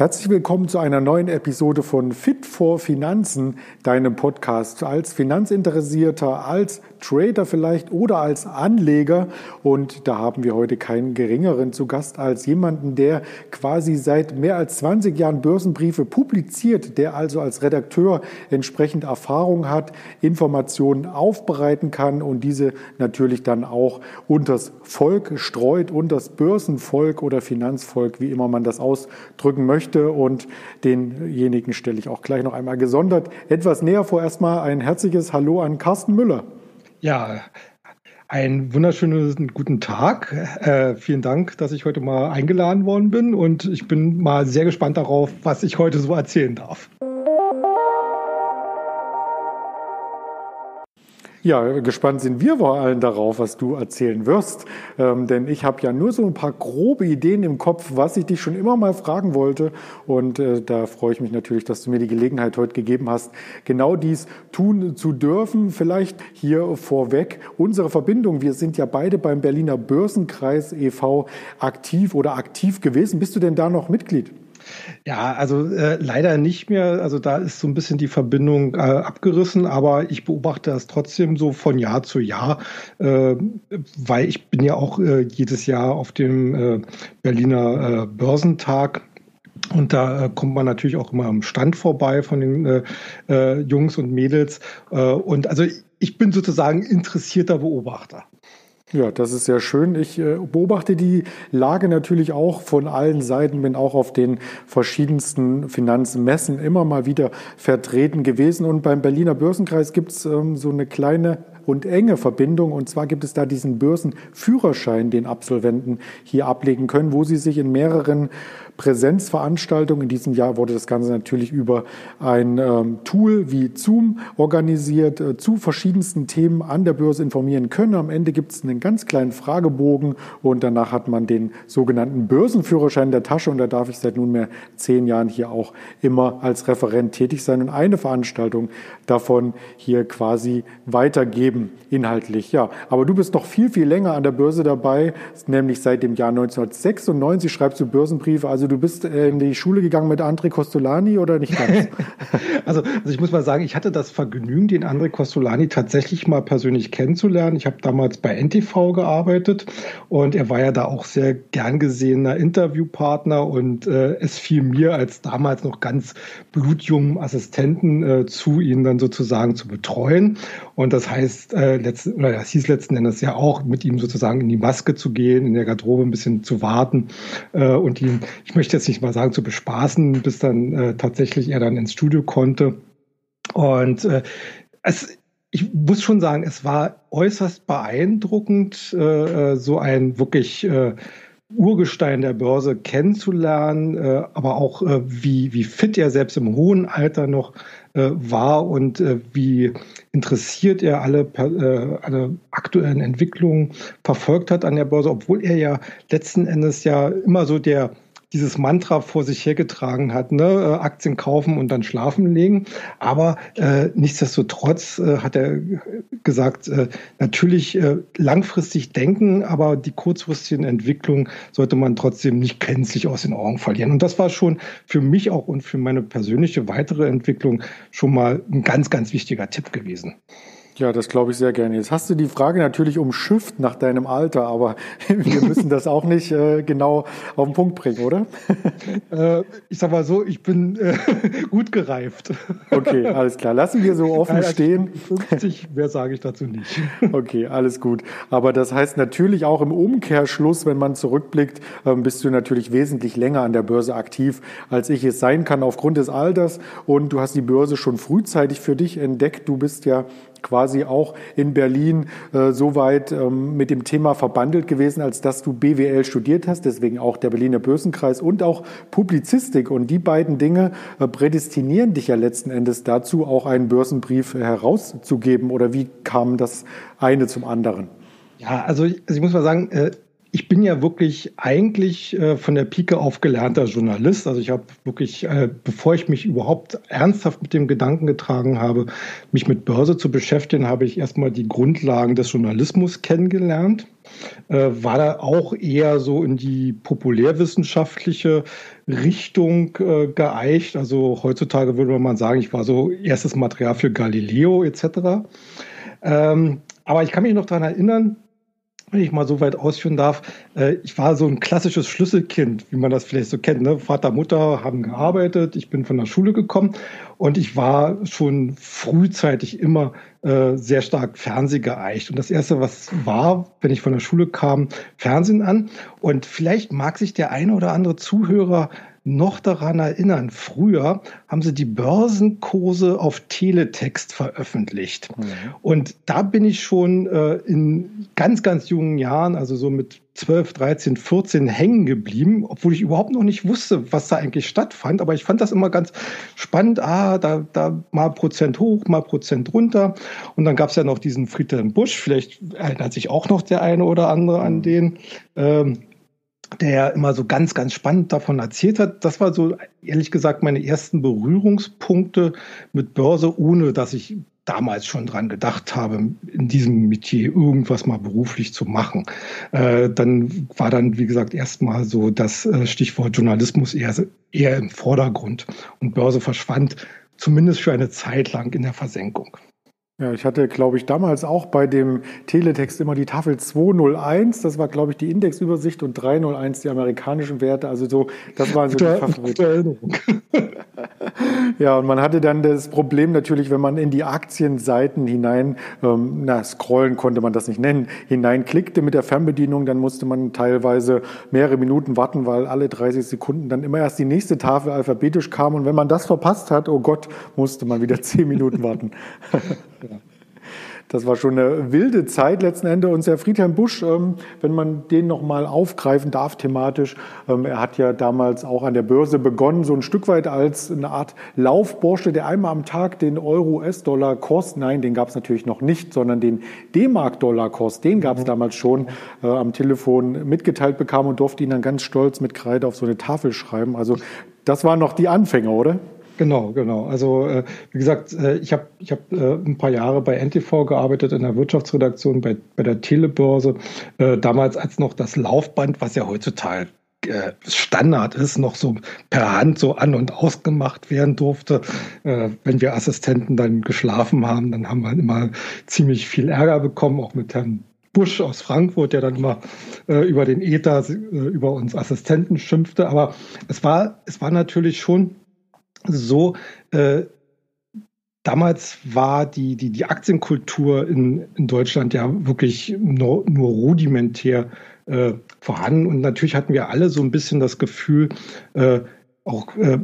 Herzlich willkommen zu einer neuen Episode von Fit for Finanzen, deinem Podcast als Finanzinteressierter, als Trader vielleicht oder als Anleger. Und da haben wir heute keinen geringeren zu Gast als jemanden, der quasi seit mehr als 20 Jahren Börsenbriefe publiziert, der also als Redakteur entsprechend Erfahrung hat, Informationen aufbereiten kann und diese natürlich dann auch unters Volk streut, unters Börsenvolk oder Finanzvolk, wie immer man das ausdrücken möchte möchte. Und denjenigen stelle ich auch gleich noch einmal gesondert etwas näher vor. Erstmal ein herzliches Hallo an Carsten Müller. Ja, einen wunderschönen guten Tag. Äh, vielen Dank, dass ich heute mal eingeladen worden bin und ich bin mal sehr gespannt darauf, was ich heute so erzählen darf. Ja, gespannt sind wir vor allem darauf, was du erzählen wirst. Ähm, denn ich habe ja nur so ein paar grobe Ideen im Kopf, was ich dich schon immer mal fragen wollte. Und äh, da freue ich mich natürlich, dass du mir die Gelegenheit heute gegeben hast, genau dies tun zu dürfen. Vielleicht hier vorweg unsere Verbindung. Wir sind ja beide beim Berliner Börsenkreis e.V. aktiv oder aktiv gewesen. Bist du denn da noch Mitglied? Ja, also äh, leider nicht mehr. Also da ist so ein bisschen die Verbindung äh, abgerissen, aber ich beobachte das trotzdem so von Jahr zu Jahr, äh, weil ich bin ja auch äh, jedes Jahr auf dem äh, Berliner äh, Börsentag. Und da äh, kommt man natürlich auch immer am Stand vorbei von den äh, äh, Jungs und Mädels. Und also ich bin sozusagen interessierter Beobachter. Ja, das ist sehr schön. Ich äh, beobachte die Lage natürlich auch von allen Seiten, bin auch auf den verschiedensten Finanzmessen immer mal wieder vertreten gewesen. Und beim Berliner Börsenkreis gibt es ähm, so eine kleine und enge Verbindung. Und zwar gibt es da diesen Börsenführerschein, den Absolventen hier ablegen können, wo sie sich in mehreren Präsenzveranstaltung. In diesem Jahr wurde das Ganze natürlich über ein ähm, Tool wie Zoom organisiert, äh, zu verschiedensten Themen an der Börse informieren können. Am Ende gibt es einen ganz kleinen Fragebogen und danach hat man den sogenannten Börsenführerschein in der Tasche und da darf ich seit nunmehr zehn Jahren hier auch immer als Referent tätig sein und eine Veranstaltung davon hier quasi weitergeben, inhaltlich. Ja, aber du bist noch viel, viel länger an der Börse dabei, nämlich seit dem Jahr 1996 schreibst du Börsenbriefe, also du bist äh, in die Schule gegangen mit André Costolani oder nicht ganz? also, also ich muss mal sagen, ich hatte das Vergnügen, den André Costolani tatsächlich mal persönlich kennenzulernen. Ich habe damals bei NTV gearbeitet und er war ja da auch sehr gern gesehener Interviewpartner und äh, es fiel mir als damals noch ganz blutjungen Assistenten äh, zu, ihn dann sozusagen zu betreuen. Und das heißt, äh, letzt, oder das hieß letzten Endes ja auch, mit ihm sozusagen in die Maske zu gehen, in der Garderobe ein bisschen zu warten äh, und ihn, ich möchte jetzt nicht mal sagen zu bespaßen, bis dann äh, tatsächlich er dann ins Studio konnte. Und äh, es, ich muss schon sagen, es war äußerst beeindruckend, äh, äh so ein wirklich äh, Urgestein der Börse kennenzulernen, äh, aber auch äh, wie, wie fit er selbst im hohen Alter noch äh, war und wie interessiert er alle, alle aktuellen Entwicklungen verfolgt hat an der Börse, obwohl er ja letzten Endes ja immer so der dieses Mantra vor sich hergetragen hat, ne? Äh, Aktien kaufen und dann schlafen legen. Aber äh, nichtsdestotrotz äh, hat er gesagt, äh, natürlich äh, langfristig denken, aber die kurzfristigen Entwicklungen sollte man trotzdem nicht gänzlich aus den Augen verlieren. Und das war schon für mich auch und für meine persönliche weitere Entwicklung schon mal ein ganz, ganz wichtiger Tipp gewesen. Ja, das glaube ich sehr gerne. Jetzt hast du die Frage natürlich umschifft nach deinem Alter, aber wir müssen das auch nicht äh, genau auf den Punkt bringen, oder? Äh, ich sag mal so, ich bin äh, gut gereift. Okay, alles klar. Lassen wir so offen Nein, stehen. 50, mehr sage ich dazu nicht. Okay, alles gut. Aber das heißt natürlich auch im Umkehrschluss, wenn man zurückblickt, ähm, bist du natürlich wesentlich länger an der Börse aktiv, als ich es sein kann aufgrund des Alters. Und du hast die Börse schon frühzeitig für dich entdeckt. Du bist ja quasi auch in Berlin äh, so weit ähm, mit dem Thema verbandelt gewesen, als dass du BWL studiert hast, deswegen auch der Berliner Börsenkreis und auch Publizistik. Und die beiden Dinge äh, prädestinieren dich ja letzten Endes dazu, auch einen Börsenbrief herauszugeben. Oder wie kam das eine zum anderen? Ja, also ich, also ich muss mal sagen, äh ich bin ja wirklich eigentlich äh, von der Pike auf gelernter Journalist. Also ich habe wirklich, äh, bevor ich mich überhaupt ernsthaft mit dem Gedanken getragen habe, mich mit Börse zu beschäftigen, habe ich erstmal die Grundlagen des Journalismus kennengelernt. Äh, war da auch eher so in die populärwissenschaftliche Richtung äh, geeicht. Also heutzutage würde man sagen, ich war so erstes Material für Galileo etc. Ähm, aber ich kann mich noch daran erinnern, wenn ich mal so weit ausführen darf, äh, ich war so ein klassisches Schlüsselkind, wie man das vielleicht so kennt. Ne? Vater, Mutter haben gearbeitet, ich bin von der Schule gekommen und ich war schon frühzeitig immer äh, sehr stark Fernseh geeicht. Und das Erste, was war, wenn ich von der Schule kam, Fernsehen an. Und vielleicht mag sich der eine oder andere Zuhörer noch daran erinnern. Früher haben sie die Börsenkurse auf Teletext veröffentlicht. Mhm. Und da bin ich schon äh, in ganz, ganz jungen Jahren, also so mit 12, 13, 14 hängen geblieben, obwohl ich überhaupt noch nicht wusste, was da eigentlich stattfand. Aber ich fand das immer ganz spannend. Ah, da, da mal Prozent hoch, mal Prozent runter. Und dann gab es ja noch diesen Friedhelm Busch. Vielleicht erinnert sich auch noch der eine oder andere an mhm. den. Ähm, der immer so ganz, ganz spannend davon erzählt hat. Das war so, ehrlich gesagt, meine ersten Berührungspunkte mit Börse, ohne dass ich damals schon dran gedacht habe, in diesem Metier irgendwas mal beruflich zu machen. Äh, dann war dann, wie gesagt, erstmal so das äh, Stichwort Journalismus eher, eher im Vordergrund und Börse verschwand zumindest für eine Zeit lang in der Versenkung. Ja, ich hatte, glaube ich, damals auch bei dem Teletext immer die Tafel 201. Das war, glaube ich, die Indexübersicht und 301 die amerikanischen Werte. Also so, das waren so die Favoriten. ja, und man hatte dann das Problem natürlich, wenn man in die Aktienseiten hinein, ähm, na, scrollen konnte man das nicht nennen, hineinklickte mit der Fernbedienung, dann musste man teilweise mehrere Minuten warten, weil alle 30 Sekunden dann immer erst die nächste Tafel alphabetisch kam. Und wenn man das verpasst hat, oh Gott, musste man wieder zehn Minuten warten. Das war schon eine wilde Zeit letzten Endes. Und Herr Friedhelm Busch, ähm, wenn man den nochmal aufgreifen darf thematisch, ähm, er hat ja damals auch an der Börse begonnen, so ein Stück weit als eine Art Laufbursche, der einmal am Tag den Euro-US-Dollar-Kurs, nein, den gab es natürlich noch nicht, sondern den D-Mark-Dollar-Kurs, den gab es mhm. damals schon, äh, am Telefon mitgeteilt bekam und durfte ihn dann ganz stolz mit Kreide auf so eine Tafel schreiben. Also das waren noch die Anfänger, oder? Genau, genau. Also äh, wie gesagt, äh, ich habe ich hab, äh, ein paar Jahre bei NTV gearbeitet in der Wirtschaftsredaktion bei, bei der Telebörse. Äh, damals als noch das Laufband, was ja heutzutage äh, Standard ist, noch so per Hand so an und ausgemacht werden durfte. Äh, wenn wir Assistenten dann geschlafen haben, dann haben wir immer ziemlich viel Ärger bekommen, auch mit Herrn Busch aus Frankfurt, der dann immer äh, über den Ether äh, über uns Assistenten schimpfte. Aber es war, es war natürlich schon so, äh, damals war die, die, die Aktienkultur in, in Deutschland ja wirklich nur, nur rudimentär äh, vorhanden. Und natürlich hatten wir alle so ein bisschen das Gefühl, äh, auch äh,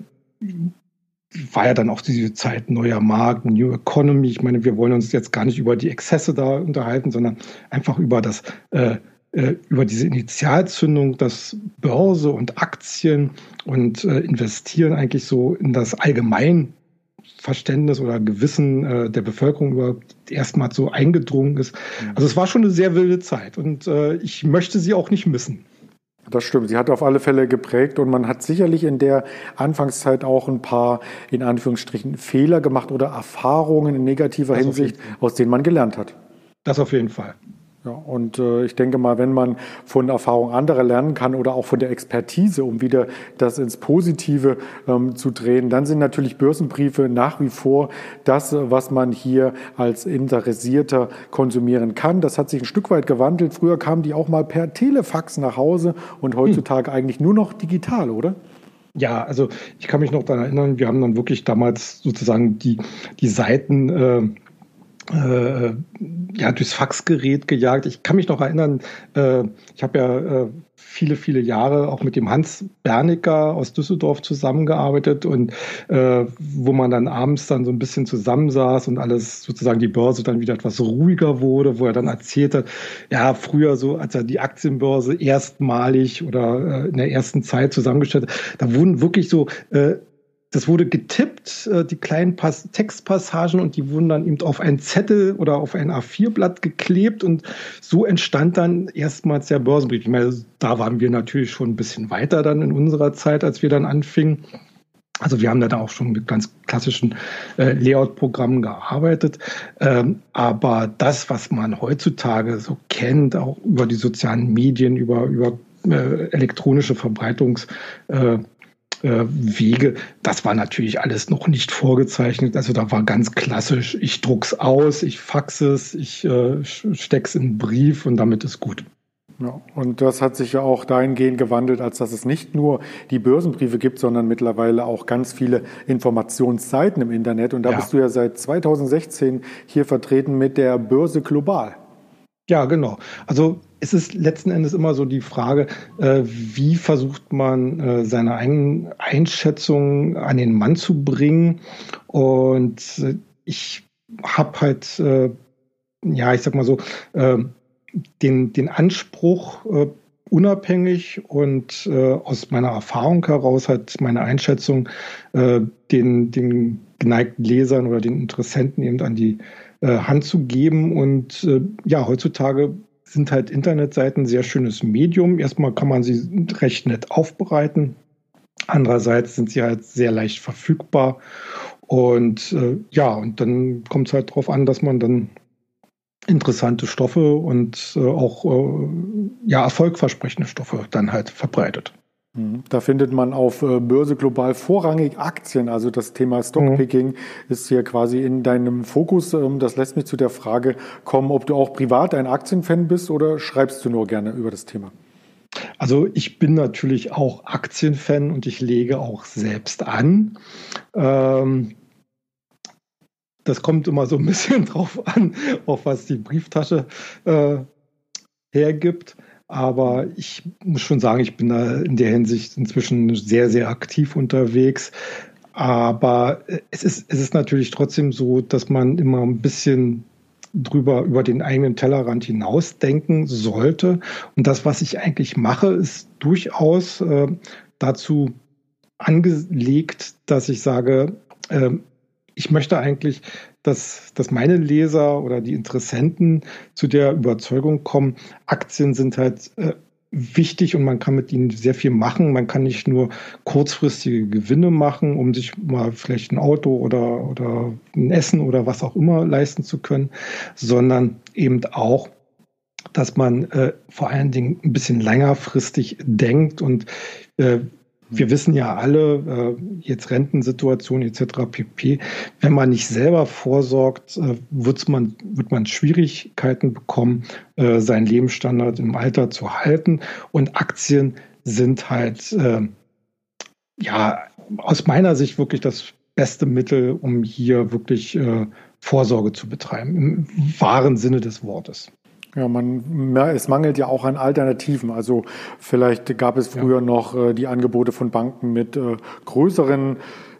war ja dann auch diese Zeit neuer Markt, New Economy. Ich meine, wir wollen uns jetzt gar nicht über die Exzesse da unterhalten, sondern einfach über das äh, äh, über diese Initialzündung, dass Börse und Aktien und äh, Investieren eigentlich so in das Allgemeinverständnis oder Gewissen äh, der Bevölkerung überhaupt erstmal so eingedrungen ist. Mhm. Also es war schon eine sehr wilde Zeit und äh, ich möchte sie auch nicht missen. Das stimmt. Sie hat auf alle Fälle geprägt und man hat sicherlich in der Anfangszeit auch ein paar, in Anführungsstrichen, Fehler gemacht oder Erfahrungen in negativer das Hinsicht, aus denen man gelernt hat. Das auf jeden Fall. Ja, und äh, ich denke mal, wenn man von Erfahrung anderer lernen kann oder auch von der Expertise, um wieder das ins Positive ähm, zu drehen, dann sind natürlich Börsenbriefe nach wie vor das, was man hier als Interessierter konsumieren kann. Das hat sich ein Stück weit gewandelt. Früher kamen die auch mal per Telefax nach Hause und heutzutage hm. eigentlich nur noch digital, oder? Ja, also ich kann mich noch daran erinnern, wir haben dann wirklich damals sozusagen die, die Seiten äh, äh, ja, durchs Faxgerät gejagt. Ich kann mich noch erinnern, äh, ich habe ja äh, viele, viele Jahre auch mit dem Hans Bernicker aus Düsseldorf zusammengearbeitet und äh, wo man dann abends dann so ein bisschen zusammensaß und alles sozusagen die Börse dann wieder etwas ruhiger wurde, wo er dann erzählt hat, ja, früher so, als er die Aktienbörse erstmalig oder äh, in der ersten Zeit zusammengestellt hat, da wurden wirklich so äh, das wurde getippt, äh, die kleinen Pass Textpassagen und die wurden dann eben auf ein Zettel oder auf ein A4-Blatt geklebt und so entstand dann erstmals der Börsenbrief. Ich meine, da waren wir natürlich schon ein bisschen weiter dann in unserer Zeit, als wir dann anfingen. Also wir haben da auch schon mit ganz klassischen äh, Layout-Programmen gearbeitet. Ähm, aber das, was man heutzutage so kennt, auch über die sozialen Medien, über, über äh, elektronische Verbreitungs äh, Wege. Das war natürlich alles noch nicht vorgezeichnet. Also da war ganz klassisch, ich druck's aus, ich faxe es, ich äh, steck's in einen Brief und damit ist gut. Ja, und das hat sich ja auch dahingehend gewandelt, als dass es nicht nur die Börsenbriefe gibt, sondern mittlerweile auch ganz viele Informationsseiten im Internet. Und da ja. bist du ja seit 2016 hier vertreten mit der Börse Global. Ja, genau. Also es ist letzten Endes immer so die Frage, äh, wie versucht man äh, seine eigenen Einschätzungen an den Mann zu bringen. Und äh, ich habe halt, äh, ja, ich sag mal so, äh, den, den Anspruch, äh, unabhängig und aus meiner Erfahrung heraus halt meine Einschätzung den, den geneigten Lesern oder den Interessenten eben an die Hand zu geben. Und ja, heutzutage sind halt Internetseiten ein sehr schönes Medium. Erstmal kann man sie recht nett aufbereiten. Andererseits sind sie halt sehr leicht verfügbar. Und äh, ja, und dann kommt es halt darauf an, dass man dann interessante Stoffe und äh, auch äh, ja, erfolgversprechende Stoffe dann halt verbreitet. Mhm. Da findet man auf äh, Börse Global vorrangig Aktien. Also das Thema Stockpicking mhm. ist hier quasi in deinem Fokus. Ähm, das lässt mich zu der Frage kommen, ob du auch privat ein Aktienfan bist oder schreibst du nur gerne über das Thema? Also ich bin natürlich auch Aktienfan und ich lege auch selbst an. Ähm, das kommt immer so ein bisschen drauf an, auf was die Brieftasche äh, hergibt. Aber ich muss schon sagen, ich bin da in der Hinsicht inzwischen sehr, sehr aktiv unterwegs. Aber es ist, es ist natürlich trotzdem so, dass man immer ein bisschen drüber über den eigenen Tellerrand hinausdenken sollte. Und das, was ich eigentlich mache, ist durchaus äh, dazu angelegt, dass ich sage, äh, ich möchte eigentlich dass, dass meine Leser oder die Interessenten zu der Überzeugung kommen, Aktien sind halt äh, wichtig und man kann mit ihnen sehr viel machen. Man kann nicht nur kurzfristige Gewinne machen, um sich mal vielleicht ein Auto oder, oder ein Essen oder was auch immer leisten zu können, sondern eben auch dass man äh, vor allen Dingen ein bisschen längerfristig denkt und äh, wir wissen ja alle, äh, jetzt Rentensituation etc. pp. Wenn man nicht selber vorsorgt, äh, wird's man, wird man Schwierigkeiten bekommen, äh, seinen Lebensstandard im Alter zu halten. Und Aktien sind halt, äh, ja, aus meiner Sicht wirklich das beste Mittel, um hier wirklich Vorsorge zu betreiben, im wahren Sinne des Wortes. Ja, man, es mangelt ja auch an Alternativen. Also vielleicht gab es früher ja. noch äh, die Angebote von Banken mit äh, größeren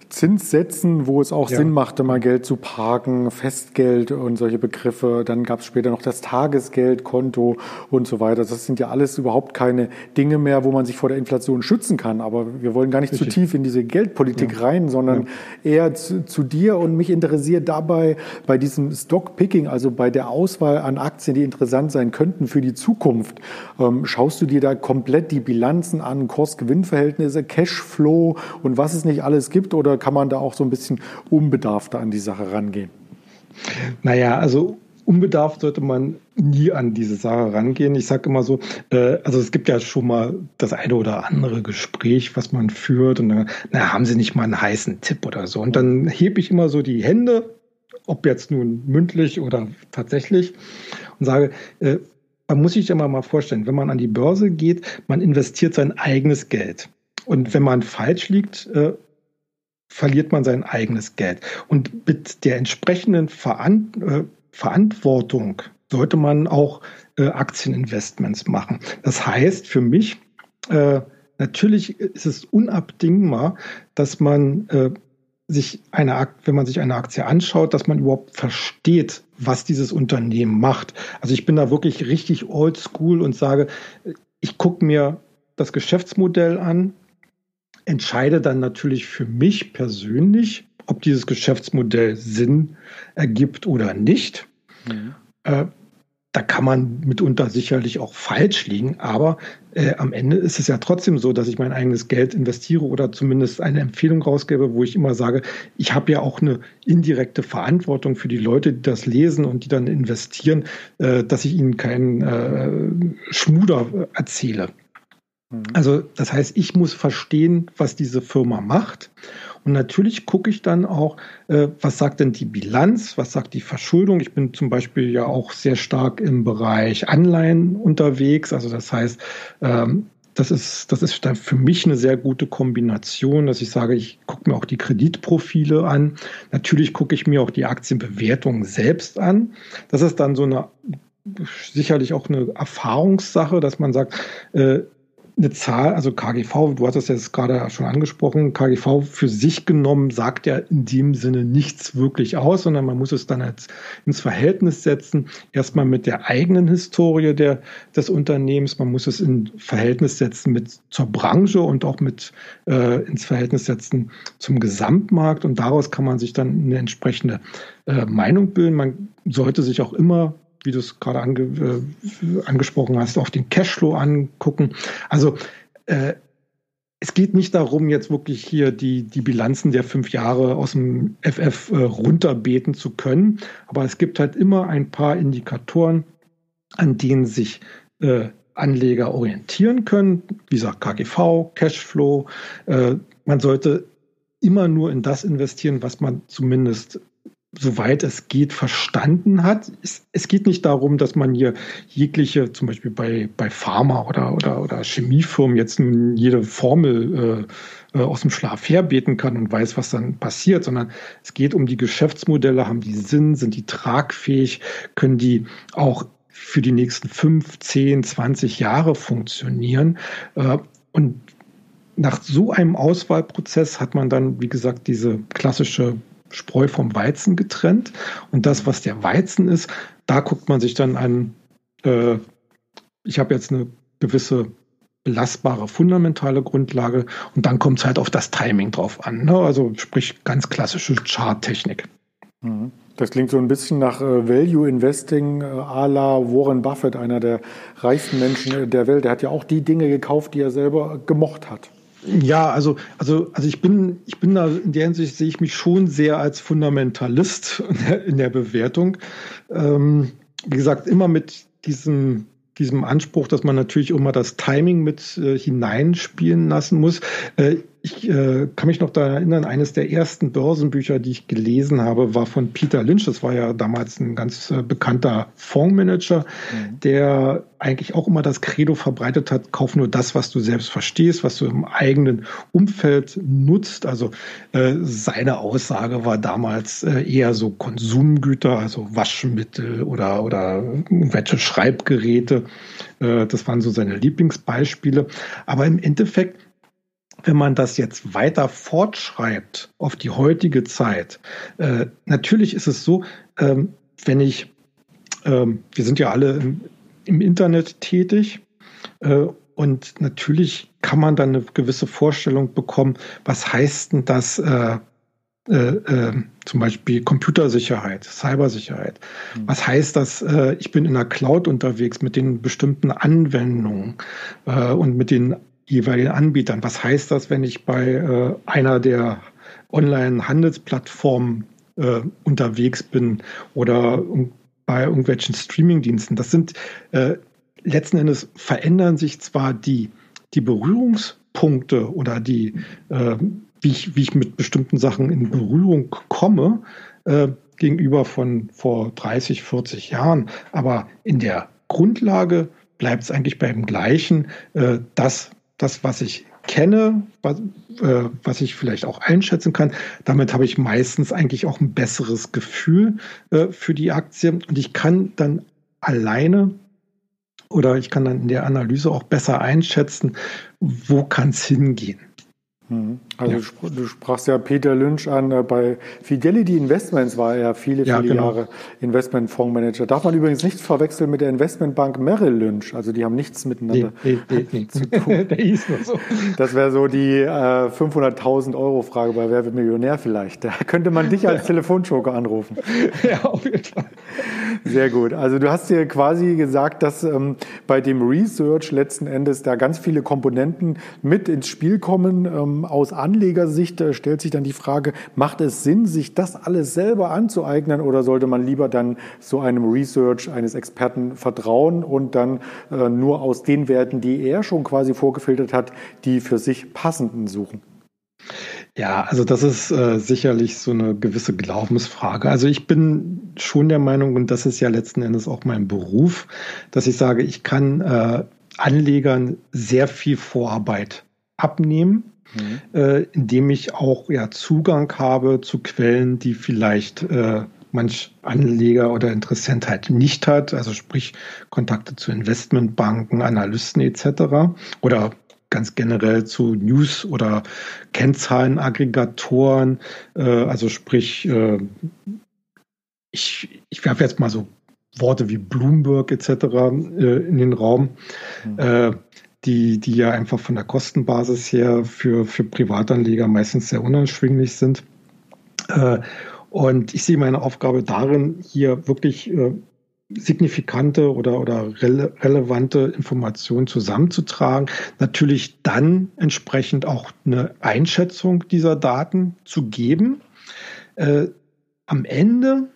Zinssätzen, wo es auch ja. Sinn machte, mal Geld zu parken, Festgeld und solche Begriffe. Dann gab es später noch das Tagesgeldkonto und so weiter. Das sind ja alles überhaupt keine Dinge mehr, wo man sich vor der Inflation schützen kann. Aber wir wollen gar nicht Richtig. zu tief in diese Geldpolitik ja. rein, sondern ja. eher zu, zu, dir. Und mich interessiert dabei bei diesem Stockpicking, also bei der Auswahl an Aktien, die interessant sein könnten für die Zukunft. Ähm, schaust du dir da komplett die Bilanzen an, Kurs-Gewinn-Verhältnisse, Cashflow und was es nicht alles gibt? Oder kann man da auch so ein bisschen unbedarfter an die Sache rangehen? Naja, also unbedarft sollte man nie an diese Sache rangehen. Ich sage immer so, äh, also es gibt ja schon mal das eine oder andere Gespräch, was man führt und dann, na, haben Sie nicht mal einen heißen Tipp oder so. Und dann hebe ich immer so die Hände, ob jetzt nun mündlich oder tatsächlich, und sage, äh, man muss sich ja mal vorstellen, wenn man an die Börse geht, man investiert sein eigenes Geld. Und wenn man falsch liegt, äh, verliert man sein eigenes Geld. Und mit der entsprechenden Veran äh, Verantwortung sollte man auch äh, Aktieninvestments machen. Das heißt für mich, äh, natürlich ist es unabdingbar, dass man äh, sich eine, wenn man sich eine Aktie anschaut, dass man überhaupt versteht, was dieses Unternehmen macht. Also ich bin da wirklich richtig oldschool und sage, ich gucke mir das Geschäftsmodell an, entscheide dann natürlich für mich persönlich, ob dieses Geschäftsmodell Sinn ergibt oder nicht. Mhm. Äh, da kann man mitunter sicherlich auch falsch liegen, aber äh, am Ende ist es ja trotzdem so, dass ich mein eigenes Geld investiere oder zumindest eine Empfehlung rausgebe, wo ich immer sage, ich habe ja auch eine indirekte Verantwortung für die Leute, die das lesen und die dann investieren, äh, dass ich ihnen keinen äh, Schmuder erzähle. Mhm. Also das heißt, ich muss verstehen, was diese Firma macht und natürlich gucke ich dann auch, äh, was sagt denn die Bilanz, was sagt die Verschuldung. Ich bin zum Beispiel ja auch sehr stark im Bereich Anleihen unterwegs. Also das heißt, ähm, das ist, das ist für mich eine sehr gute Kombination, dass ich sage, ich gucke mir auch die Kreditprofile an. Natürlich gucke ich mir auch die Aktienbewertung selbst an. Das ist dann so eine sicherlich auch eine Erfahrungssache, dass man sagt, äh, eine Zahl, also KGV, du hast es jetzt gerade schon angesprochen, KGV für sich genommen sagt ja in dem Sinne nichts wirklich aus, sondern man muss es dann als ins Verhältnis setzen, erstmal mit der eigenen Historie der, des Unternehmens, man muss es in Verhältnis setzen mit zur Branche und auch mit äh, ins Verhältnis setzen zum Gesamtmarkt. Und daraus kann man sich dann eine entsprechende äh, Meinung bilden. Man sollte sich auch immer wie du es gerade ange, äh, angesprochen hast, auf den Cashflow angucken. Also äh, es geht nicht darum, jetzt wirklich hier die, die Bilanzen der fünf Jahre aus dem FF äh, runterbeten zu können, aber es gibt halt immer ein paar Indikatoren, an denen sich äh, Anleger orientieren können. Wie gesagt, KGV, Cashflow. Äh, man sollte immer nur in das investieren, was man zumindest soweit es geht, verstanden hat. Es, es, geht nicht darum, dass man hier jegliche, zum Beispiel bei, bei Pharma oder, oder, oder Chemiefirmen jetzt jede Formel äh, äh, aus dem Schlaf herbeten kann und weiß, was dann passiert, sondern es geht um die Geschäftsmodelle, haben die Sinn, sind die tragfähig, können die auch für die nächsten fünf, zehn, zwanzig Jahre funktionieren. Äh, und nach so einem Auswahlprozess hat man dann, wie gesagt, diese klassische Spreu vom Weizen getrennt. Und das, was der Weizen ist, da guckt man sich dann an, äh, ich habe jetzt eine gewisse belastbare fundamentale Grundlage und dann kommt es halt auf das Timing drauf an. Ne? Also sprich ganz klassische Charttechnik. Mhm. Das klingt so ein bisschen nach äh, Value Investing äh, à la Warren Buffett, einer der reichsten Menschen der Welt. Der hat ja auch die Dinge gekauft, die er selber gemocht hat. Ja, also, also, also ich bin, ich bin da in der Hinsicht sehe ich mich schon sehr als Fundamentalist in der Bewertung. Ähm, wie gesagt, immer mit diesem, diesem Anspruch, dass man natürlich immer das Timing mit äh, hineinspielen lassen muss. Äh, ich äh, kann mich noch daran erinnern, eines der ersten Börsenbücher, die ich gelesen habe, war von Peter Lynch. Das war ja damals ein ganz äh, bekannter Fondsmanager, mhm. der eigentlich auch immer das Credo verbreitet hat, kauf nur das, was du selbst verstehst, was du im eigenen Umfeld nutzt. Also äh, seine Aussage war damals äh, eher so Konsumgüter, also Waschmittel oder, oder irgendwelche Schreibgeräte. Äh, das waren so seine Lieblingsbeispiele. Aber im Endeffekt wenn man das jetzt weiter fortschreibt auf die heutige Zeit, äh, natürlich ist es so, ähm, wenn ich, ähm, wir sind ja alle im, im Internet tätig äh, und natürlich kann man dann eine gewisse Vorstellung bekommen, was heißt denn das äh, äh, äh, zum Beispiel Computersicherheit, Cybersicherheit. Mhm. Was heißt das? Äh, ich bin in der Cloud unterwegs mit den bestimmten Anwendungen äh, und mit den jeweiligen Anbietern. Was heißt das, wenn ich bei äh, einer der Online-Handelsplattformen äh, unterwegs bin oder bei irgendwelchen Streaming-Diensten? Das sind äh, letzten Endes verändern sich zwar die, die Berührungspunkte oder die, äh, wie, ich, wie ich mit bestimmten Sachen in Berührung komme, äh, gegenüber von vor 30, 40 Jahren, aber in der Grundlage bleibt es eigentlich beim Gleichen. Äh, das, das, was ich kenne, was, äh, was ich vielleicht auch einschätzen kann. Damit habe ich meistens eigentlich auch ein besseres Gefühl äh, für die Aktie und ich kann dann alleine oder ich kann dann in der Analyse auch besser einschätzen, wo kann es hingehen. Also ja. du sprachst ja Peter Lynch an, äh, bei Fidelity Investments war er viele, viele ja, genau. Jahre Investmentfondsmanager. Darf man übrigens nicht verwechseln mit der Investmentbank Merrill Lynch, also die haben nichts miteinander nee, nee, nee, zu tun. der hieß nur so. Das wäre so die äh, 500.000 Euro Frage bei Wer wird Millionär vielleicht. Da könnte man dich als Telefonjoker anrufen. Ja, auf jeden Fall. Sehr gut. Also du hast dir quasi gesagt, dass ähm, bei dem Research letzten Endes da ganz viele Komponenten mit ins Spiel kommen ähm, aus Anlegersicht äh, stellt sich dann die Frage, macht es Sinn, sich das alles selber anzueignen oder sollte man lieber dann so einem Research eines Experten vertrauen und dann äh, nur aus den Werten, die er schon quasi vorgefiltert hat, die für sich passenden suchen? Ja, also das ist äh, sicherlich so eine gewisse Glaubensfrage. Also ich bin schon der Meinung, und das ist ja letzten Endes auch mein Beruf, dass ich sage, ich kann äh, Anlegern sehr viel Vorarbeit abnehmen mhm. äh, indem ich auch ja Zugang habe zu Quellen, die vielleicht äh, manch Anleger oder Interessent halt nicht hat, also sprich Kontakte zu Investmentbanken, Analysten etc. oder ganz generell zu News- oder Kennzahlenaggregatoren, äh, also sprich, äh, ich, ich werfe jetzt mal so Worte wie Bloomberg etc. Äh, in den Raum. Mhm. Die, die ja einfach von der Kostenbasis her für, für Privatanleger meistens sehr unerschwinglich sind. Äh, und ich sehe meine Aufgabe darin, hier wirklich äh, signifikante oder, oder rele relevante Informationen zusammenzutragen. Natürlich dann entsprechend auch eine Einschätzung dieser Daten zu geben. Äh, am Ende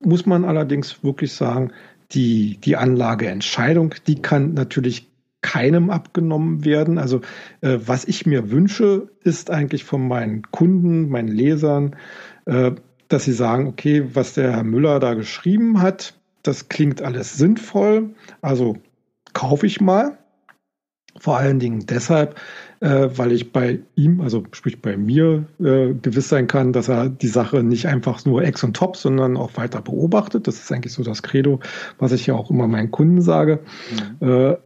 muss man allerdings wirklich sagen, die, die Anlageentscheidung, die kann natürlich keinem abgenommen werden. Also äh, was ich mir wünsche, ist eigentlich von meinen Kunden, meinen Lesern, äh, dass sie sagen, okay, was der Herr Müller da geschrieben hat, das klingt alles sinnvoll, also kaufe ich mal. Vor allen Dingen deshalb, äh, weil ich bei ihm, also sprich bei mir, äh, gewiss sein kann, dass er die Sache nicht einfach nur ex und top, sondern auch weiter beobachtet. Das ist eigentlich so das Credo, was ich ja auch immer meinen Kunden sage. Mhm. Äh,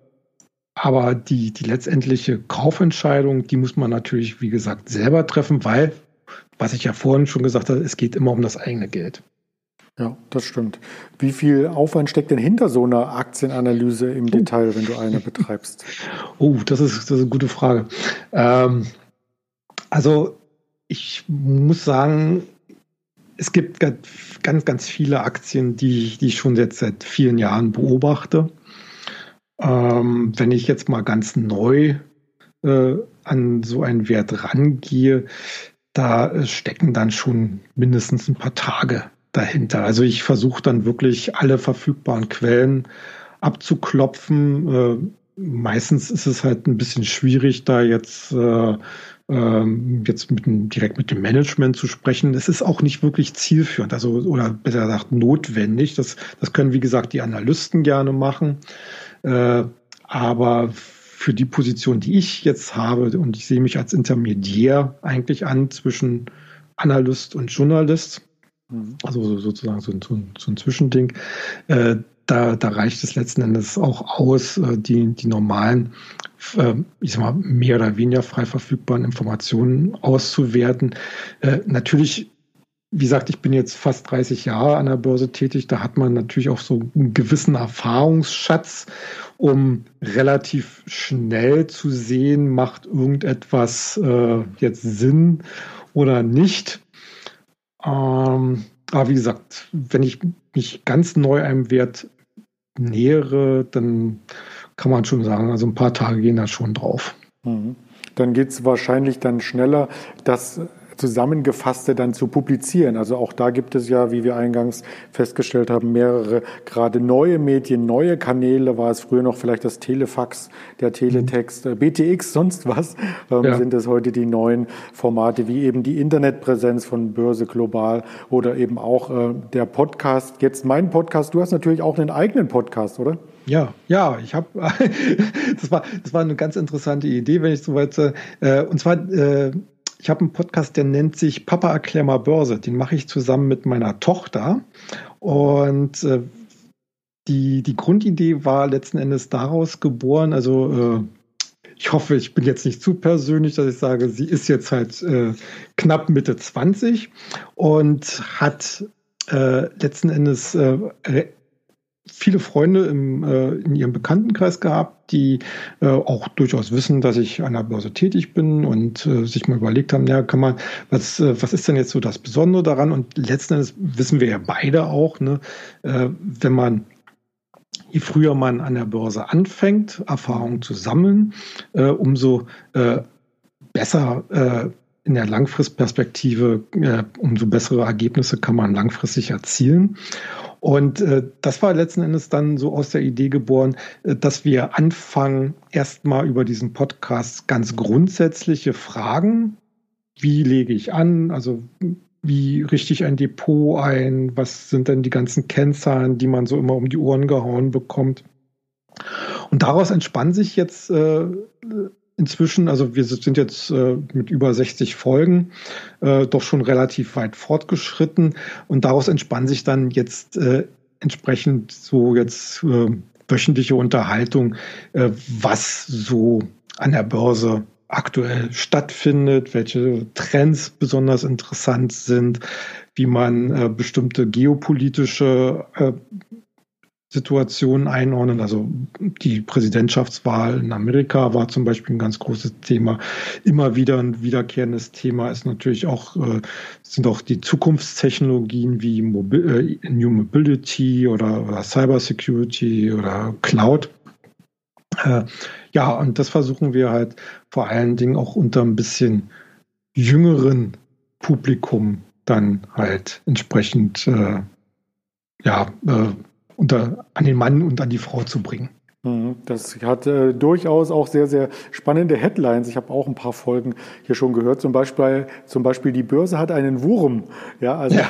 aber die, die letztendliche Kaufentscheidung, die muss man natürlich, wie gesagt, selber treffen, weil, was ich ja vorhin schon gesagt habe, es geht immer um das eigene Geld. Ja, das stimmt. Wie viel Aufwand steckt denn hinter so einer Aktienanalyse im oh. Detail, wenn du eine betreibst? Oh, das ist, das ist eine gute Frage. Ähm, also ich muss sagen, es gibt ganz, ganz viele Aktien, die, die ich schon jetzt seit vielen Jahren beobachte. Ähm, wenn ich jetzt mal ganz neu äh, an so einen Wert rangehe, da äh, stecken dann schon mindestens ein paar Tage dahinter. Also ich versuche dann wirklich alle verfügbaren Quellen abzuklopfen. Äh, meistens ist es halt ein bisschen schwierig, da jetzt äh, ähm, jetzt mit dem, direkt mit dem Management zu sprechen. Es ist auch nicht wirklich zielführend, also oder besser gesagt notwendig. Das, das können wie gesagt die Analysten gerne machen. Äh, aber für die Position, die ich jetzt habe, und ich sehe mich als Intermediär eigentlich an zwischen Analyst und Journalist, mhm. also sozusagen so, so, so ein Zwischending, äh, da, da reicht es letzten Endes auch aus, äh, die, die normalen, äh, ich sag mal, mehr oder weniger frei verfügbaren Informationen auszuwerten. Äh, natürlich wie gesagt, ich bin jetzt fast 30 Jahre an der Börse tätig. Da hat man natürlich auch so einen gewissen Erfahrungsschatz, um relativ schnell zu sehen, macht irgendetwas äh, jetzt Sinn oder nicht. Ähm, aber wie gesagt, wenn ich mich ganz neu einem Wert nähere, dann kann man schon sagen, also ein paar Tage gehen da schon drauf. Mhm. Dann geht es wahrscheinlich dann schneller, dass Zusammengefasste dann zu publizieren. Also auch da gibt es ja, wie wir eingangs festgestellt haben, mehrere gerade neue Medien, neue Kanäle. War es früher noch vielleicht das Telefax, der Teletext, mhm. BTX, sonst was, ähm, ja. sind es heute die neuen Formate, wie eben die Internetpräsenz von Börse Global oder eben auch äh, der Podcast. Jetzt mein Podcast. Du hast natürlich auch einen eigenen Podcast, oder? Ja, ja, ich habe, das war, das war eine ganz interessante Idee, wenn ich soweit, äh, und zwar äh, ich habe einen Podcast, der nennt sich Papa erklär mal Börse. Den mache ich zusammen mit meiner Tochter. Und äh, die, die Grundidee war letzten Endes daraus geboren, also äh, ich hoffe, ich bin jetzt nicht zu persönlich, dass ich sage, sie ist jetzt halt äh, knapp Mitte 20 und hat äh, letzten Endes äh, viele Freunde im, äh, in ihrem Bekanntenkreis gehabt, die äh, auch durchaus wissen, dass ich an der Börse tätig bin und äh, sich mal überlegt haben, ja, kann man, was, äh, was ist denn jetzt so das Besondere daran? Und letzten Endes wissen wir ja beide auch, ne, äh, wenn man je früher man an der Börse anfängt, Erfahrungen zu sammeln, äh, umso äh, besser äh, in der Langfristperspektive, äh, umso bessere Ergebnisse kann man langfristig erzielen. Und äh, das war letzten Endes dann so aus der Idee geboren, äh, dass wir anfangen, erstmal über diesen Podcast ganz grundsätzliche Fragen, wie lege ich an, also wie richte ich ein Depot ein, was sind denn die ganzen Kennzahlen, die man so immer um die Ohren gehauen bekommt. Und daraus entspann sich jetzt äh, inzwischen, also wir sind jetzt äh, mit über 60 Folgen äh, doch schon relativ weit fortgeschritten. Und daraus entspann sich dann jetzt äh, entsprechend so jetzt äh, wöchentliche Unterhaltung, äh, was so an der Börse aktuell stattfindet, welche Trends besonders interessant sind, wie man äh, bestimmte geopolitische Situationen einordnen. Also die Präsidentschaftswahl in Amerika war zum Beispiel ein ganz großes Thema. Immer wieder ein wiederkehrendes Thema ist natürlich auch, äh, sind auch die Zukunftstechnologien wie Mobil äh, New Mobility oder, oder Cyber Security oder Cloud. Äh, ja, und das versuchen wir halt vor allen Dingen auch unter ein bisschen jüngeren Publikum dann halt entsprechend äh, ja, äh, unter, an den Mann und an die Frau zu bringen. Mhm. Das hat äh, durchaus auch sehr, sehr spannende Headlines. Ich habe auch ein paar Folgen hier schon gehört. Zum Beispiel, zum Beispiel die Börse hat einen Wurm. Ja, also ja.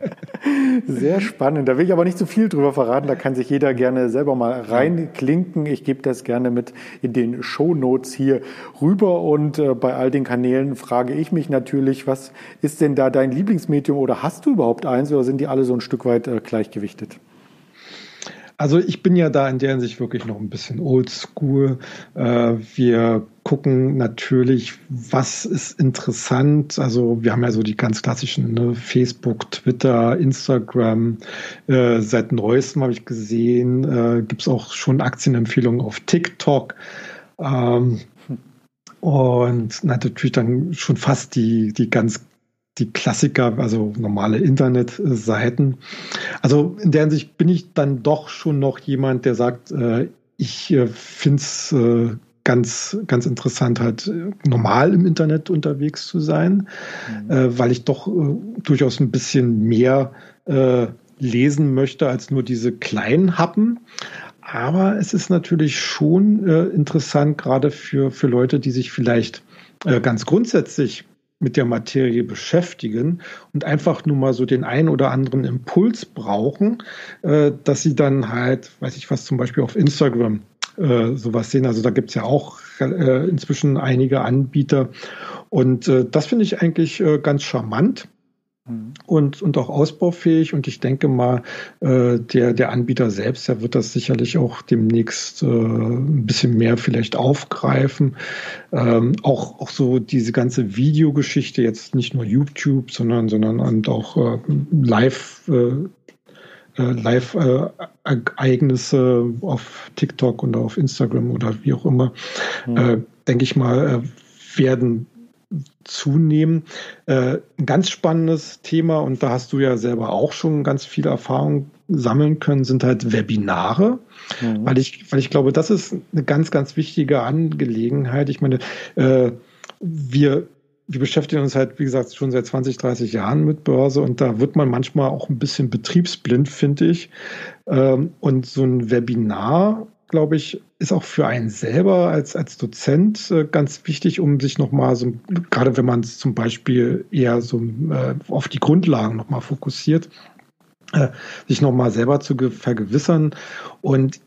sehr spannend. Da will ich aber nicht zu viel drüber verraten. Da kann sich jeder gerne selber mal reinklinken. Ich gebe das gerne mit in den Show Notes hier rüber. Und äh, bei all den Kanälen frage ich mich natürlich, was ist denn da dein Lieblingsmedium oder hast du überhaupt eins oder sind die alle so ein Stück weit äh, gleichgewichtet? Also ich bin ja da in der Hinsicht wirklich noch ein bisschen oldschool. Äh, wir gucken natürlich, was ist interessant. Also wir haben ja so die ganz klassischen ne, Facebook, Twitter, Instagram. Äh, seit neuestem habe ich gesehen, äh, gibt es auch schon Aktienempfehlungen auf TikTok. Ähm, und natürlich dann schon fast die, die ganz die Klassiker, also normale Internetseiten. Also in der Hinsicht bin ich dann doch schon noch jemand, der sagt, äh, ich äh, finde es äh, ganz, ganz interessant, halt äh, normal im Internet unterwegs zu sein, mhm. äh, weil ich doch äh, durchaus ein bisschen mehr äh, lesen möchte als nur diese kleinen Happen. Aber es ist natürlich schon äh, interessant, gerade für, für Leute, die sich vielleicht äh, ganz grundsätzlich mit der Materie beschäftigen und einfach nur mal so den einen oder anderen Impuls brauchen, äh, dass sie dann halt, weiß ich was, zum Beispiel auf Instagram äh, sowas sehen. Also da gibt's ja auch äh, inzwischen einige Anbieter. Und äh, das finde ich eigentlich äh, ganz charmant und, und auch ausbaufähig. Und ich denke mal, äh, der, der Anbieter selbst, der wird das sicherlich auch demnächst äh, ein bisschen mehr vielleicht aufgreifen. Ähm, auch, auch so diese ganze Videogeschichte, jetzt nicht nur YouTube, sondern, sondern und auch äh, live, äh, äh Live-Ereignisse äh, auf TikTok und auf Instagram oder wie auch immer, mhm. äh, denke ich mal, werden zunehmen. Äh, ein ganz spannendes Thema, und da hast du ja selber auch schon ganz viel Erfahrung sammeln können, sind halt Webinare. Mhm. Weil ich, weil ich glaube, das ist eine ganz, ganz wichtige Angelegenheit. Ich meine, äh, wir, wir beschäftigen uns halt, wie gesagt, schon seit 20, 30 Jahren mit Börse und da wird man manchmal auch ein bisschen betriebsblind, finde ich. Ähm, und so ein Webinar glaube ich, ist auch für einen selber als, als Dozent äh, ganz wichtig, um sich nochmal so, gerade wenn man zum Beispiel eher so äh, auf die Grundlagen nochmal fokussiert, äh, sich nochmal selber zu vergewissern. Und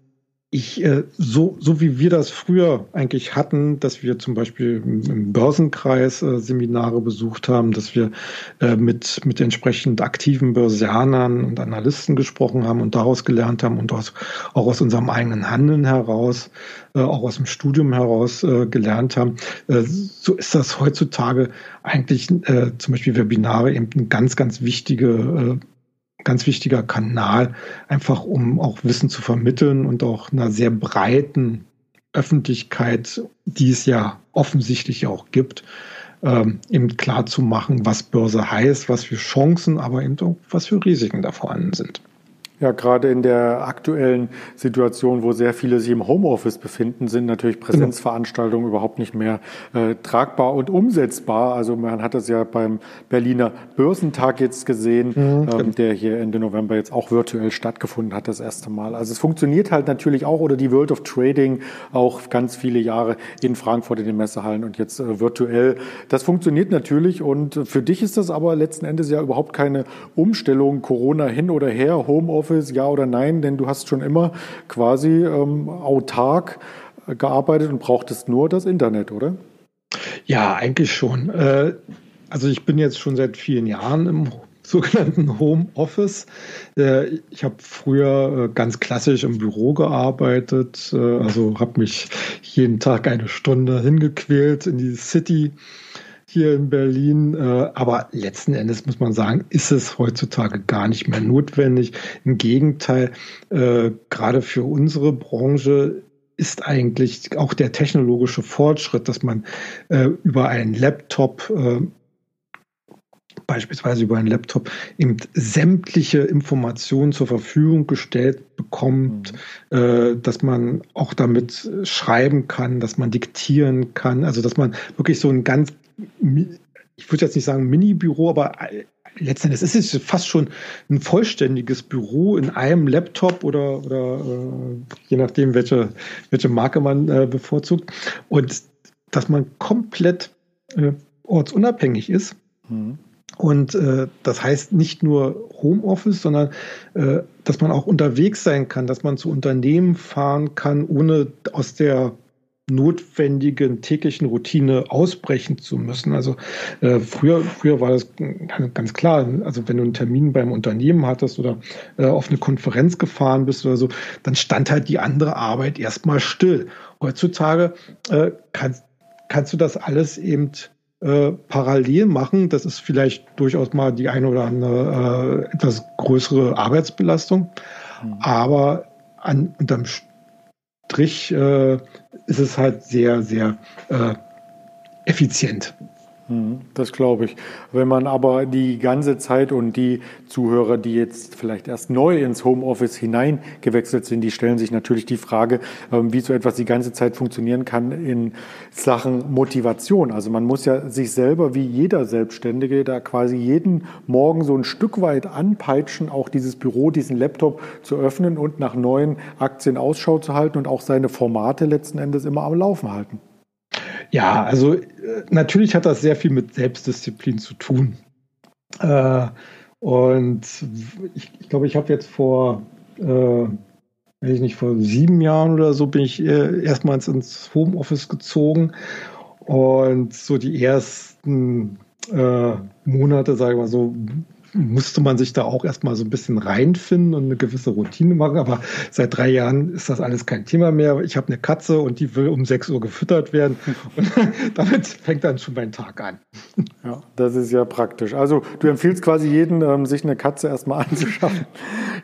ich, äh, so, so wie wir das früher eigentlich hatten, dass wir zum Beispiel im Börsenkreis äh, Seminare besucht haben, dass wir äh, mit, mit entsprechend aktiven Börsianern und Analysten gesprochen haben und daraus gelernt haben und aus, auch aus unserem eigenen Handeln heraus, äh, auch aus dem Studium heraus äh, gelernt haben. Äh, so ist das heutzutage eigentlich äh, zum Beispiel Webinare eben eine ganz, ganz wichtige äh, ganz wichtiger Kanal, einfach um auch Wissen zu vermitteln und auch einer sehr breiten Öffentlichkeit, die es ja offensichtlich auch gibt, ähm, eben klar zu machen, was Börse heißt, was für Chancen, aber eben auch was für Risiken da vorhanden sind. Ja, gerade in der aktuellen Situation, wo sehr viele sich im Homeoffice befinden, sind natürlich genau. Präsenzveranstaltungen überhaupt nicht mehr äh, tragbar und umsetzbar. Also man hat das ja beim Berliner Börsentag jetzt gesehen, mhm. ähm, der hier Ende November jetzt auch virtuell stattgefunden hat, das erste Mal. Also es funktioniert halt natürlich auch oder die World of Trading auch ganz viele Jahre in Frankfurt in den Messehallen und jetzt äh, virtuell. Das funktioniert natürlich und für dich ist das aber letzten Endes ja überhaupt keine Umstellung, Corona hin oder her, Homeoffice Homeoffice, ja oder nein? Denn du hast schon immer quasi ähm, autark gearbeitet und brauchtest nur das Internet, oder? Ja, eigentlich schon. Äh, also ich bin jetzt schon seit vielen Jahren im sogenannten Homeoffice. Äh, ich habe früher äh, ganz klassisch im Büro gearbeitet, also habe mich jeden Tag eine Stunde hingequält in die City hier in Berlin. Äh, aber letzten Endes muss man sagen, ist es heutzutage gar nicht mehr notwendig. Im Gegenteil, äh, gerade für unsere Branche ist eigentlich auch der technologische Fortschritt, dass man äh, über einen Laptop beispielsweise über einen Laptop eben sämtliche Informationen zur Verfügung gestellt bekommt, mhm. äh, dass man auch damit schreiben kann, dass man diktieren kann, also dass man wirklich so ein ganz ich würde jetzt nicht sagen Mini-Büro, aber äh, letztendlich ist es fast schon ein vollständiges Büro in einem Laptop oder, oder äh, je nachdem, welche, welche Marke man äh, bevorzugt. Und dass man komplett äh, ortsunabhängig ist. Mhm. Und äh, das heißt nicht nur Homeoffice, sondern äh, dass man auch unterwegs sein kann, dass man zu Unternehmen fahren kann, ohne aus der notwendigen täglichen Routine ausbrechen zu müssen. Also äh, früher, früher war das ganz klar, also wenn du einen Termin beim Unternehmen hattest oder äh, auf eine Konferenz gefahren bist oder so, dann stand halt die andere Arbeit erstmal still. Heutzutage äh, kannst, kannst du das alles eben äh, parallel machen. Das ist vielleicht durchaus mal die eine oder andere äh, etwas größere Arbeitsbelastung. Mhm. Aber an, unterm Strich äh, ist es halt sehr, sehr äh, effizient. Mhm, das glaube ich. Wenn man aber die ganze Zeit und die Zuhörer, die jetzt vielleicht erst neu ins Homeoffice hineingewechselt sind, die stellen sich natürlich die Frage, ähm, wie so etwas die ganze Zeit funktionieren kann in Sachen Motivation. Also man muss ja sich selber wie jeder Selbstständige da quasi jeden Morgen so ein Stück weit anpeitschen, auch dieses Büro, diesen Laptop zu öffnen und nach neuen Aktien Ausschau zu halten und auch seine Formate letzten Endes immer am Laufen halten. Ja, also äh, natürlich hat das sehr viel mit Selbstdisziplin zu tun. Äh, und ich, ich glaube, ich habe jetzt vor, äh, weiß ich nicht, vor sieben Jahren oder so bin ich äh, erstmals ins Homeoffice gezogen. Und so die ersten äh, Monate, sage ich mal so, musste man sich da auch erstmal so ein bisschen reinfinden und eine gewisse Routine machen. Aber seit drei Jahren ist das alles kein Thema mehr. Ich habe eine Katze und die will um sechs Uhr gefüttert werden. Und damit fängt dann schon mein Tag an. Ja, das ist ja praktisch. Also du empfiehlst quasi jeden, ähm, sich eine Katze erstmal anzuschaffen.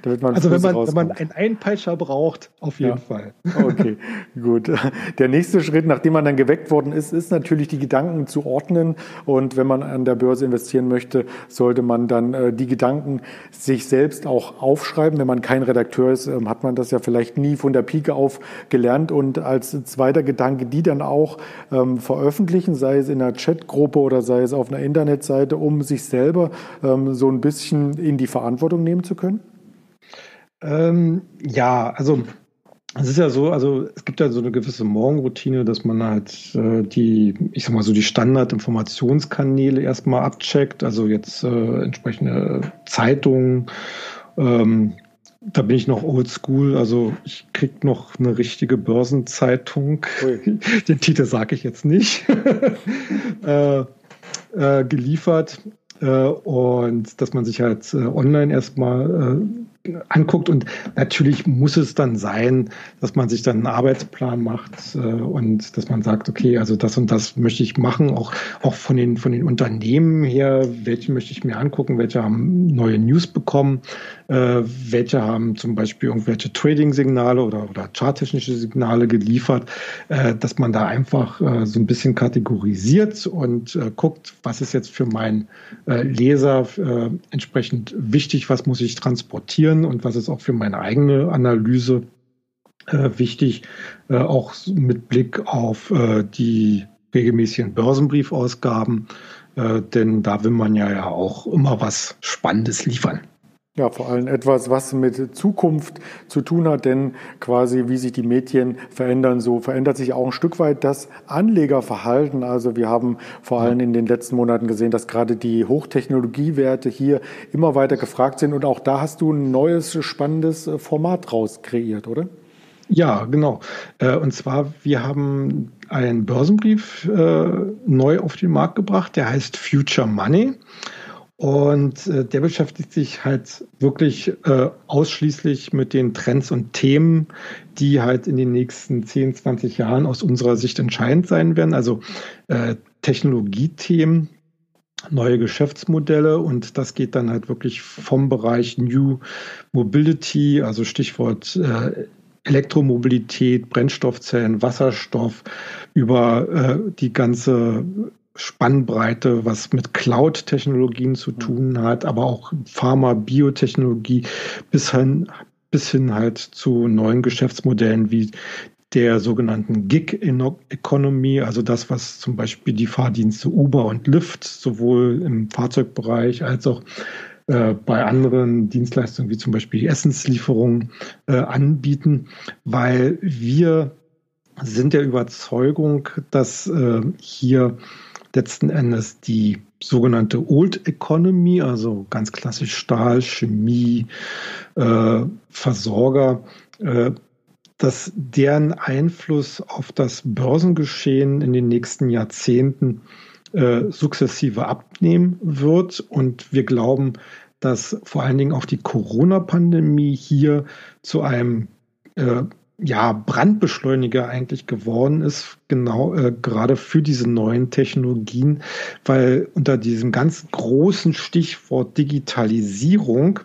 Damit man also wenn man, wenn man einen Einpeitscher braucht, auf jeden ja. Fall. Okay, gut. Der nächste Schritt, nachdem man dann geweckt worden ist, ist natürlich die Gedanken zu ordnen. Und wenn man an der Börse investieren möchte, sollte man dann äh, die Gedanken sich selbst auch aufschreiben. Wenn man kein Redakteur ist, ähm, hat man das ja vielleicht nie von der Pike auf gelernt. Und als zweiter Gedanke, die dann auch ähm, veröffentlichen, sei es in einer Chatgruppe oder sei es auf einer Internetseite, um sich selber ähm, so ein bisschen in die Verantwortung nehmen zu können? Ähm, ja, also es ist ja so, also es gibt ja so eine gewisse Morgenroutine, dass man halt äh, die, ich sag mal so die Standardinformationskanäle erstmal abcheckt, also jetzt äh, entsprechende Zeitungen, ähm, da bin ich noch oldschool. Also ich krieg noch eine richtige Börsenzeitung. Ui. Den Titel sage ich jetzt nicht. äh, äh, geliefert. Äh, und dass man sich halt äh, online erstmal anguckt. Und natürlich muss es dann sein, dass man sich dann einen Arbeitsplan macht äh, und dass man sagt, okay, also das und das möchte ich machen, auch, auch von, den, von den Unternehmen her, welche möchte ich mir angucken, welche haben neue News bekommen, äh, welche haben zum Beispiel irgendwelche Trading-Signale oder, oder charttechnische Signale geliefert, äh, dass man da einfach äh, so ein bisschen kategorisiert und äh, guckt, was ist jetzt für meinen äh, Leser entsprechend wichtig, was muss ich transportieren und was ist auch für meine eigene Analyse wichtig, auch mit Blick auf die regelmäßigen Börsenbriefausgaben, denn da will man ja, ja auch immer was Spannendes liefern. Ja, vor allem etwas, was mit Zukunft zu tun hat, denn quasi wie sich die Medien verändern, so verändert sich auch ein Stück weit das Anlegerverhalten. Also wir haben vor allem in den letzten Monaten gesehen, dass gerade die Hochtechnologiewerte hier immer weiter gefragt sind und auch da hast du ein neues, spannendes Format raus kreiert, oder? Ja, genau. Äh, und zwar, wir haben einen Börsenbrief äh, neu auf den Markt gebracht, der heißt Future Money. Und äh, der beschäftigt sich halt wirklich äh, ausschließlich mit den Trends und Themen, die halt in den nächsten 10, 20 Jahren aus unserer Sicht entscheidend sein werden. Also äh, Technologiethemen, neue Geschäftsmodelle und das geht dann halt wirklich vom Bereich New Mobility, also Stichwort äh, Elektromobilität, Brennstoffzellen, Wasserstoff, über äh, die ganze Spannbreite, was mit Cloud-Technologien zu tun hat, aber auch Pharma, Biotechnologie bis hin, bis hin halt zu neuen Geschäftsmodellen wie der sogenannten Gig Economy, also das, was zum Beispiel die Fahrdienste Uber und Lyft sowohl im Fahrzeugbereich als auch äh, bei anderen Dienstleistungen wie zum Beispiel die Essenslieferung äh, anbieten, weil wir sind der Überzeugung, dass äh, hier letzten Endes die sogenannte Old Economy, also ganz klassisch Stahl, Chemie, äh, Versorger, äh, dass deren Einfluss auf das Börsengeschehen in den nächsten Jahrzehnten äh, sukzessive abnehmen wird. Und wir glauben, dass vor allen Dingen auch die Corona-Pandemie hier zu einem äh, ja, Brandbeschleuniger eigentlich geworden ist, genau äh, gerade für diese neuen Technologien, weil unter diesem ganz großen Stichwort Digitalisierung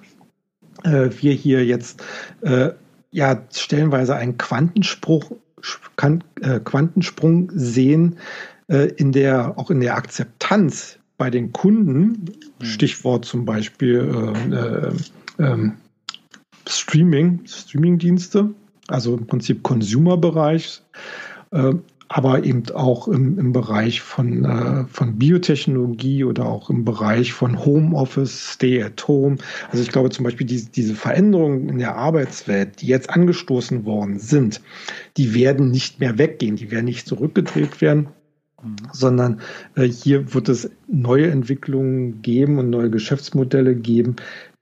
äh, wir hier jetzt äh, ja stellenweise einen Quantensprung, äh, Quantensprung sehen äh, in der auch in der Akzeptanz bei den Kunden, mhm. Stichwort zum Beispiel äh, ähm, Streaming, Streamingdienste also im Prinzip Consumer-Bereich, äh, aber eben auch im, im Bereich von, äh, von Biotechnologie oder auch im Bereich von Homeoffice, Stay at Home. Also ich glaube zum Beispiel diese, diese Veränderungen in der Arbeitswelt, die jetzt angestoßen worden sind, die werden nicht mehr weggehen, die werden nicht zurückgedreht werden sondern äh, hier wird es neue Entwicklungen geben und neue Geschäftsmodelle geben,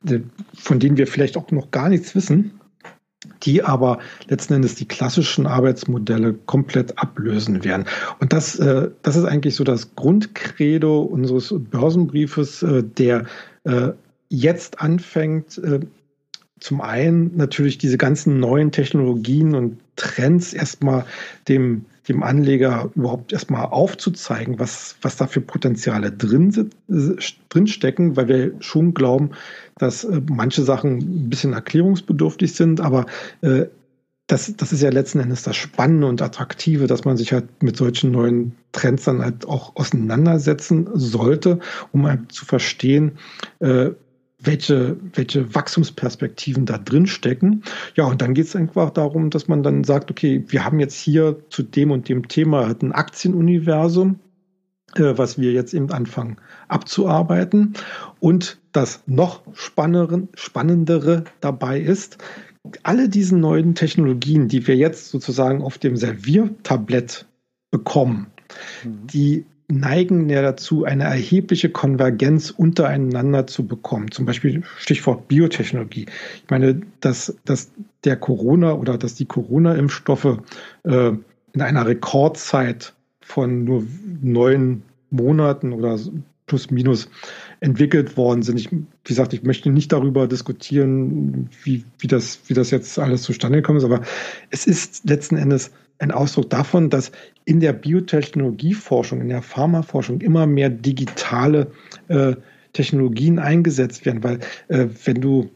äh, von denen wir vielleicht auch noch gar nichts wissen, die aber letzten Endes die klassischen Arbeitsmodelle komplett ablösen werden. Und das, äh, das ist eigentlich so das Grundcredo unseres Börsenbriefes, äh, der äh, jetzt anfängt, äh, zum einen natürlich diese ganzen neuen Technologien und Trends erstmal dem, dem Anleger überhaupt erstmal aufzuzeigen, was, was da für Potenziale drin, drin weil wir schon glauben, dass äh, manche Sachen ein bisschen erklärungsbedürftig sind, aber äh, das, das ist ja letzten Endes das Spannende und Attraktive, dass man sich halt mit solchen neuen Trends dann halt auch auseinandersetzen sollte, um halt zu verstehen, äh, welche, welche Wachstumsperspektiven da drin stecken. Ja, und dann geht es einfach darum, dass man dann sagt, okay, wir haben jetzt hier zu dem und dem Thema halt ein Aktienuniversum, äh, was wir jetzt eben anfangen abzuarbeiten. Und das noch spannendere dabei ist, alle diese neuen Technologien, die wir jetzt sozusagen auf dem Serviertablett bekommen, mhm. die neigen ja dazu, eine erhebliche Konvergenz untereinander zu bekommen. Zum Beispiel Stichwort Biotechnologie. Ich meine, dass, dass der Corona oder dass die Corona-Impfstoffe äh, in einer Rekordzeit von nur neun Monaten oder plus minus entwickelt worden sind. Ich, wie gesagt, ich möchte nicht darüber diskutieren, wie, wie, das, wie das jetzt alles zustande gekommen ist, aber es ist letzten Endes ein Ausdruck davon, dass in der Biotechnologieforschung, in der Pharmaforschung immer mehr digitale äh, Technologien eingesetzt werden, weil äh, wenn du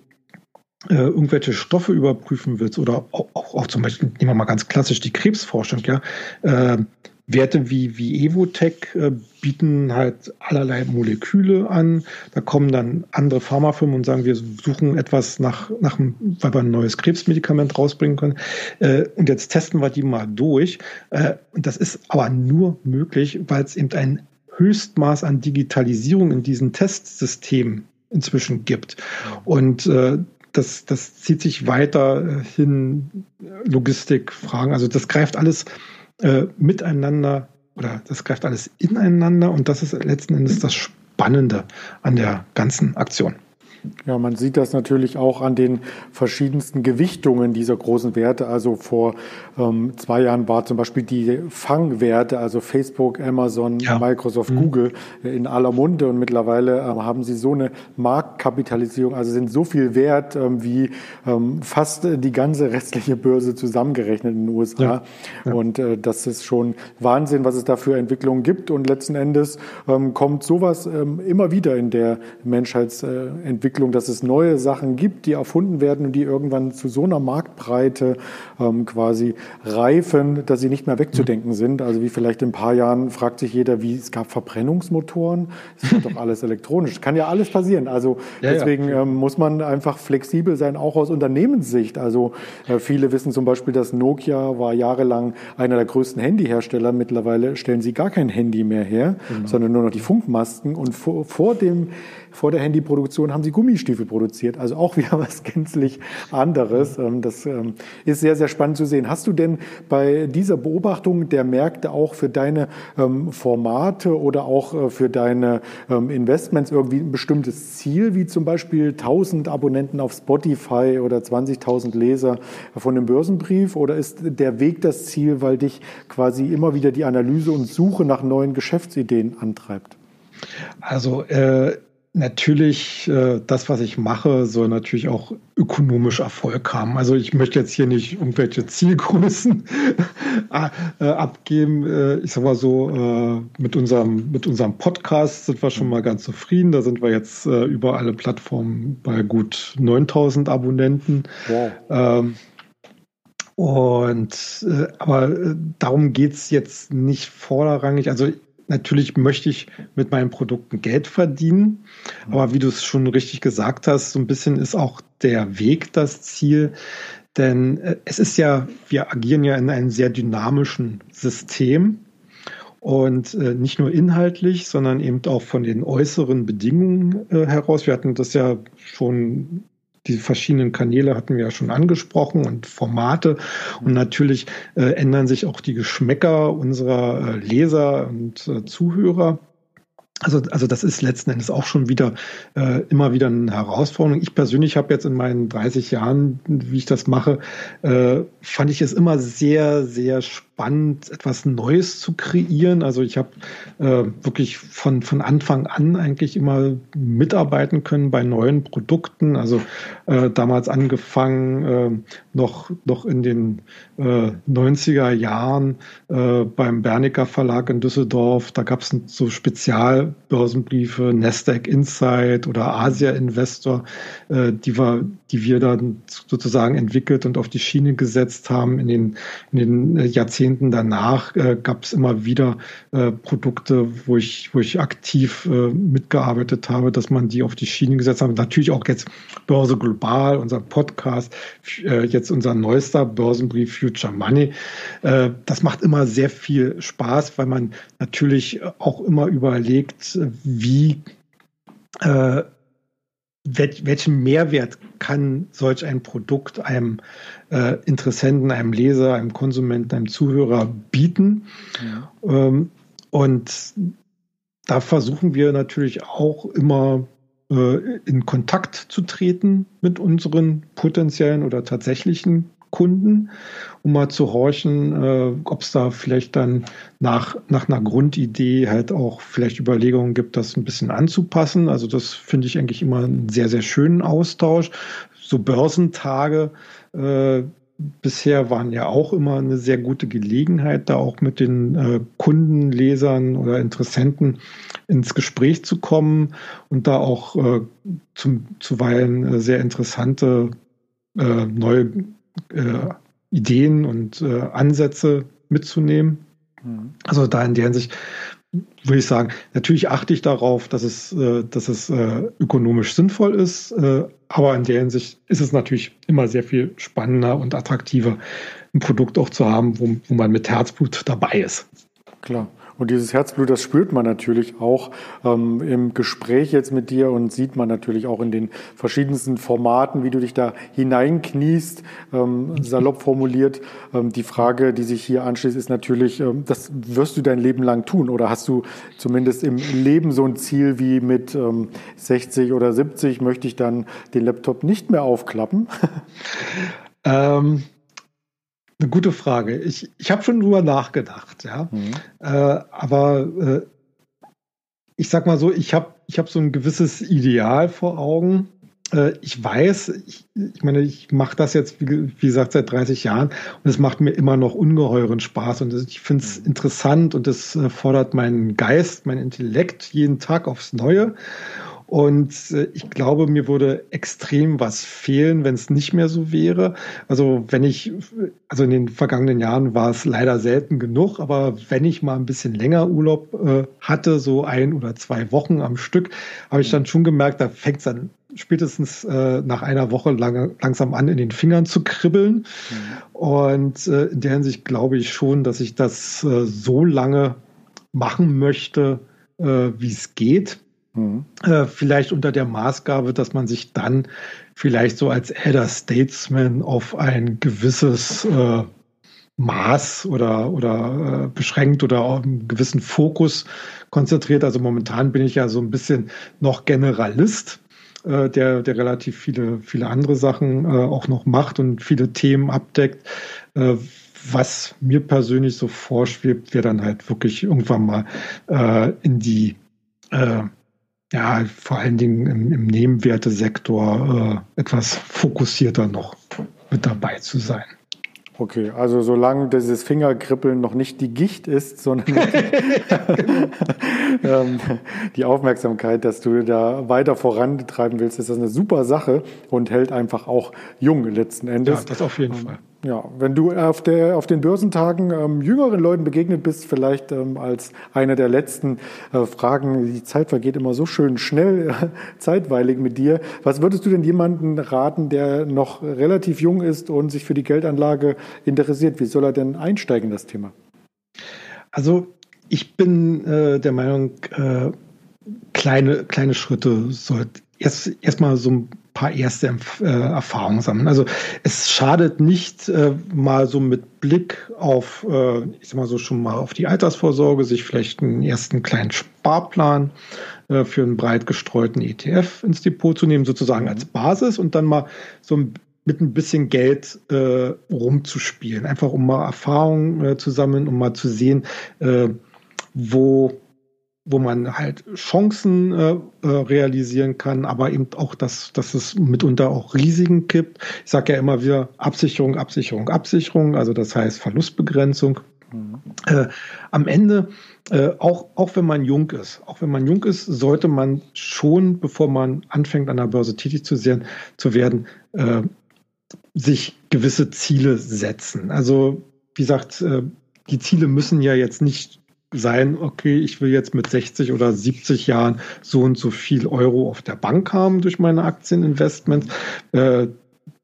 äh, irgendwelche Stoffe überprüfen willst oder auch, auch, auch, zum Beispiel, nehmen wir mal ganz klassisch die Krebsforschung, ja, äh, Werte wie, wie Evotech äh, bieten halt allerlei Moleküle an. Da kommen dann andere Pharmafirmen und sagen, wir suchen etwas nach, nach weil wir ein neues Krebsmedikament rausbringen können. Äh, und jetzt testen wir die mal durch. Äh, und das ist aber nur möglich, weil es eben ein Höchstmaß an Digitalisierung in diesen Testsystemen inzwischen gibt. Und äh, das, das zieht sich weiter äh, hin, Logistikfragen. Also das greift alles äh, miteinander oder das greift alles ineinander und das ist letzten Endes das Spannende an der ganzen Aktion. Ja, man sieht das natürlich auch an den verschiedensten Gewichtungen dieser großen Werte. Also vor ähm, zwei Jahren war zum Beispiel die Fangwerte, also Facebook, Amazon, ja. Microsoft, mhm. Google äh, in aller Munde und mittlerweile ähm, haben sie so eine Marktkapitalisierung, also sind so viel wert ähm, wie ähm, fast die ganze restliche Börse zusammengerechnet in den USA. Ja. Ja. Und äh, das ist schon Wahnsinn, was es da für Entwicklungen gibt. Und letzten Endes ähm, kommt sowas ähm, immer wieder in der Menschheitsentwicklung Entwicklung, dass es neue Sachen gibt, die erfunden werden und die irgendwann zu so einer Marktbreite ähm, quasi reifen, dass sie nicht mehr wegzudenken mhm. sind. Also wie vielleicht in ein paar Jahren fragt sich jeder, wie es gab Verbrennungsmotoren, es ist doch alles elektronisch. Kann ja alles passieren. Also ja, deswegen ja. Ähm, muss man einfach flexibel sein, auch aus Unternehmenssicht. Also äh, viele wissen zum Beispiel, dass Nokia war jahrelang einer der größten Handyhersteller. Mittlerweile stellen sie gar kein Handy mehr her, genau. sondern nur noch die Funkmasken. Und vor, vor dem vor der Handyproduktion haben sie Gummistiefel produziert. Also auch wieder was gänzlich anderes. Ähm, das ähm, ist sehr, sehr spannend zu sehen. Hast du denn bei dieser Beobachtung der Märkte auch für deine ähm, Formate oder auch äh, für deine Investments irgendwie ein bestimmtes Ziel, wie zum Beispiel 1000 Abonnenten auf Spotify oder 20.000 Leser von einem Börsenbrief? Oder ist der Weg das Ziel, weil dich quasi immer wieder die Analyse und Suche nach neuen Geschäftsideen antreibt? Also äh, Natürlich, äh, das, was ich mache, soll natürlich auch ökonomisch Erfolg haben. Also ich möchte jetzt hier nicht irgendwelche Zielgrößen äh, abgeben. Äh, ich sag mal so, äh, mit unserem, mit unserem Podcast sind wir schon mal ganz zufrieden. Da sind wir jetzt äh, über alle Plattformen bei gut 9000 Abonnenten. Wow. Ähm, und äh, aber äh, darum geht's jetzt nicht vorrangig. Also natürlich möchte ich mit meinen Produkten Geld verdienen. Aber wie du es schon richtig gesagt hast, so ein bisschen ist auch der Weg das Ziel. Denn äh, es ist ja, wir agieren ja in einem sehr dynamischen System. Und äh, nicht nur inhaltlich, sondern eben auch von den äußeren Bedingungen äh, heraus. Wir hatten das ja schon die verschiedenen Kanäle hatten wir ja schon angesprochen und Formate. Und natürlich äh, ändern sich auch die Geschmäcker unserer äh, Leser und äh, Zuhörer. Also, also das ist letzten Endes auch schon wieder äh, immer wieder eine Herausforderung. Ich persönlich habe jetzt in meinen 30 Jahren, wie ich das mache, äh, fand ich es immer sehr, sehr spannend spannend, etwas Neues zu kreieren. Also ich habe äh, wirklich von, von Anfang an eigentlich immer mitarbeiten können bei neuen Produkten. Also äh, damals angefangen, äh, noch, noch in den äh, 90er Jahren äh, beim Bernicker Verlag in Düsseldorf. Da gab es so Spezialbörsenbriefe, Nasdaq Insight oder Asia Investor, äh, die, wir, die wir dann sozusagen entwickelt und auf die Schiene gesetzt haben in den, in den Jahrzehnten Jahrzehnten danach äh, gab es immer wieder äh, Produkte, wo ich, wo ich aktiv äh, mitgearbeitet habe, dass man die auf die Schiene gesetzt hat. Natürlich auch jetzt Börse Global, unser Podcast, äh, jetzt unser neuester Börsenbrief Future Money. Äh, das macht immer sehr viel Spaß, weil man natürlich auch immer überlegt, wie äh, welchen Mehrwert kann solch ein Produkt einem äh, Interessenten, einem Leser, einem Konsumenten, einem Zuhörer bieten? Ja. Ähm, und da versuchen wir natürlich auch immer äh, in Kontakt zu treten mit unseren potenziellen oder tatsächlichen Kunden, um mal zu horchen, äh, ob es da vielleicht dann nach, nach einer Grundidee halt auch vielleicht Überlegungen gibt, das ein bisschen anzupassen. Also das finde ich eigentlich immer einen sehr, sehr schönen Austausch. So Börsentage äh, bisher waren ja auch immer eine sehr gute Gelegenheit, da auch mit den äh, Kunden, Lesern oder Interessenten ins Gespräch zu kommen und da auch äh, zum, zuweilen äh, sehr interessante äh, neue äh, Ideen und äh, Ansätze mitzunehmen. Mhm. Also da in der Hinsicht würde ich sagen, natürlich achte ich darauf, dass es, äh, dass es äh, ökonomisch sinnvoll ist, äh, aber in der Hinsicht ist es natürlich immer sehr viel spannender und attraktiver, ein Produkt auch zu haben, wo, wo man mit Herzblut dabei ist. Klar. Und dieses Herzblut, das spürt man natürlich auch ähm, im Gespräch jetzt mit dir und sieht man natürlich auch in den verschiedensten Formaten, wie du dich da hineinkniest, ähm, salopp formuliert. Ähm, die Frage, die sich hier anschließt, ist natürlich, ähm, das wirst du dein Leben lang tun oder hast du zumindest im Leben so ein Ziel wie mit ähm, 60 oder 70 möchte ich dann den Laptop nicht mehr aufklappen? Ähm, eine gute Frage. Ich, ich habe schon drüber nachgedacht, ja. Mhm. Äh, aber äh, ich sag mal so, ich habe ich hab so ein gewisses Ideal vor Augen. Äh, ich weiß, ich, ich meine, ich mache das jetzt, wie, wie, gesagt, seit 30 Jahren und es macht mir immer noch ungeheuren Spaß und ich finde es mhm. interessant und es äh, fordert meinen Geist, mein Intellekt jeden Tag aufs Neue. Und äh, ich glaube, mir würde extrem was fehlen, wenn es nicht mehr so wäre. Also wenn ich, also in den vergangenen Jahren war es leider selten genug, aber wenn ich mal ein bisschen länger Urlaub äh, hatte, so ein oder zwei Wochen am Stück, habe ich dann schon gemerkt, da fängt es dann spätestens äh, nach einer Woche lang, langsam an, in den Fingern zu kribbeln. Mhm. Und äh, in der Hinsicht glaube ich schon, dass ich das äh, so lange machen möchte, äh, wie es geht. Mhm. Äh, vielleicht unter der Maßgabe, dass man sich dann vielleicht so als Elder Statesman auf ein gewisses äh, Maß oder, oder äh, beschränkt oder auf einen gewissen Fokus konzentriert. Also momentan bin ich ja so ein bisschen noch Generalist, äh, der, der relativ viele, viele andere Sachen äh, auch noch macht und viele Themen abdeckt. Äh, was mir persönlich so vorschwebt, wäre dann halt wirklich irgendwann mal äh, in die äh, ja, vor allen Dingen im, im Nebenwertesektor äh, etwas fokussierter noch mit dabei zu sein. Okay, also solange dieses Fingerkribbeln noch nicht die Gicht ist, sondern ähm, die Aufmerksamkeit, dass du da weiter vorantreiben willst, ist das eine super Sache und hält einfach auch jung letzten Endes. Ja, das auf jeden Fall. Ja, wenn du auf, der, auf den Börsentagen ähm, jüngeren Leuten begegnet bist, vielleicht ähm, als einer der letzten äh, Fragen, die Zeit vergeht immer so schön schnell, äh, zeitweilig mit dir. Was würdest du denn jemanden raten, der noch relativ jung ist und sich für die Geldanlage interessiert? Wie soll er denn einsteigen in das Thema? Also ich bin äh, der Meinung, äh, kleine, kleine Schritte sollten erst erstmal so ein paar erste äh, Erfahrungen sammeln. Also es schadet nicht, äh, mal so mit Blick auf, äh, ich sag mal so schon mal auf die Altersvorsorge, sich vielleicht einen ersten kleinen Sparplan äh, für einen breit gestreuten ETF ins Depot zu nehmen, sozusagen als Basis und dann mal so mit ein bisschen Geld äh, rumzuspielen. Einfach um mal Erfahrungen äh, zu sammeln, um mal zu sehen, äh, wo wo man halt Chancen äh, äh, realisieren kann, aber eben auch, dass, dass es mitunter auch Risiken gibt. Ich sage ja immer wieder Absicherung, Absicherung, Absicherung, also das heißt Verlustbegrenzung. Mhm. Äh, am Ende, äh, auch, auch wenn man jung ist, auch wenn man jung ist, sollte man schon, bevor man anfängt, an der Börse tätig zu, sehen, zu werden, äh, sich gewisse Ziele setzen. Also, wie gesagt, äh, die Ziele müssen ja jetzt nicht sein, okay, ich will jetzt mit 60 oder 70 Jahren so und so viel Euro auf der Bank haben durch meine Aktieninvestments. Äh,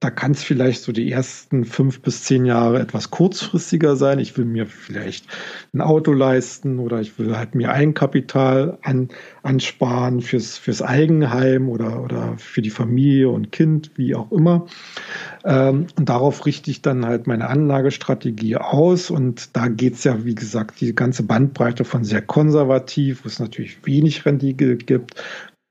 da kann es vielleicht so die ersten fünf bis zehn Jahre etwas kurzfristiger sein. Ich will mir vielleicht ein Auto leisten oder ich will halt mir Eigenkapital an, ansparen fürs, fürs Eigenheim oder, oder für die Familie und Kind, wie auch immer. Ähm, und darauf richte ich dann halt meine Anlagestrategie aus. Und da geht's ja, wie gesagt, die ganze Bandbreite von sehr konservativ, wo es natürlich wenig Rendite gibt,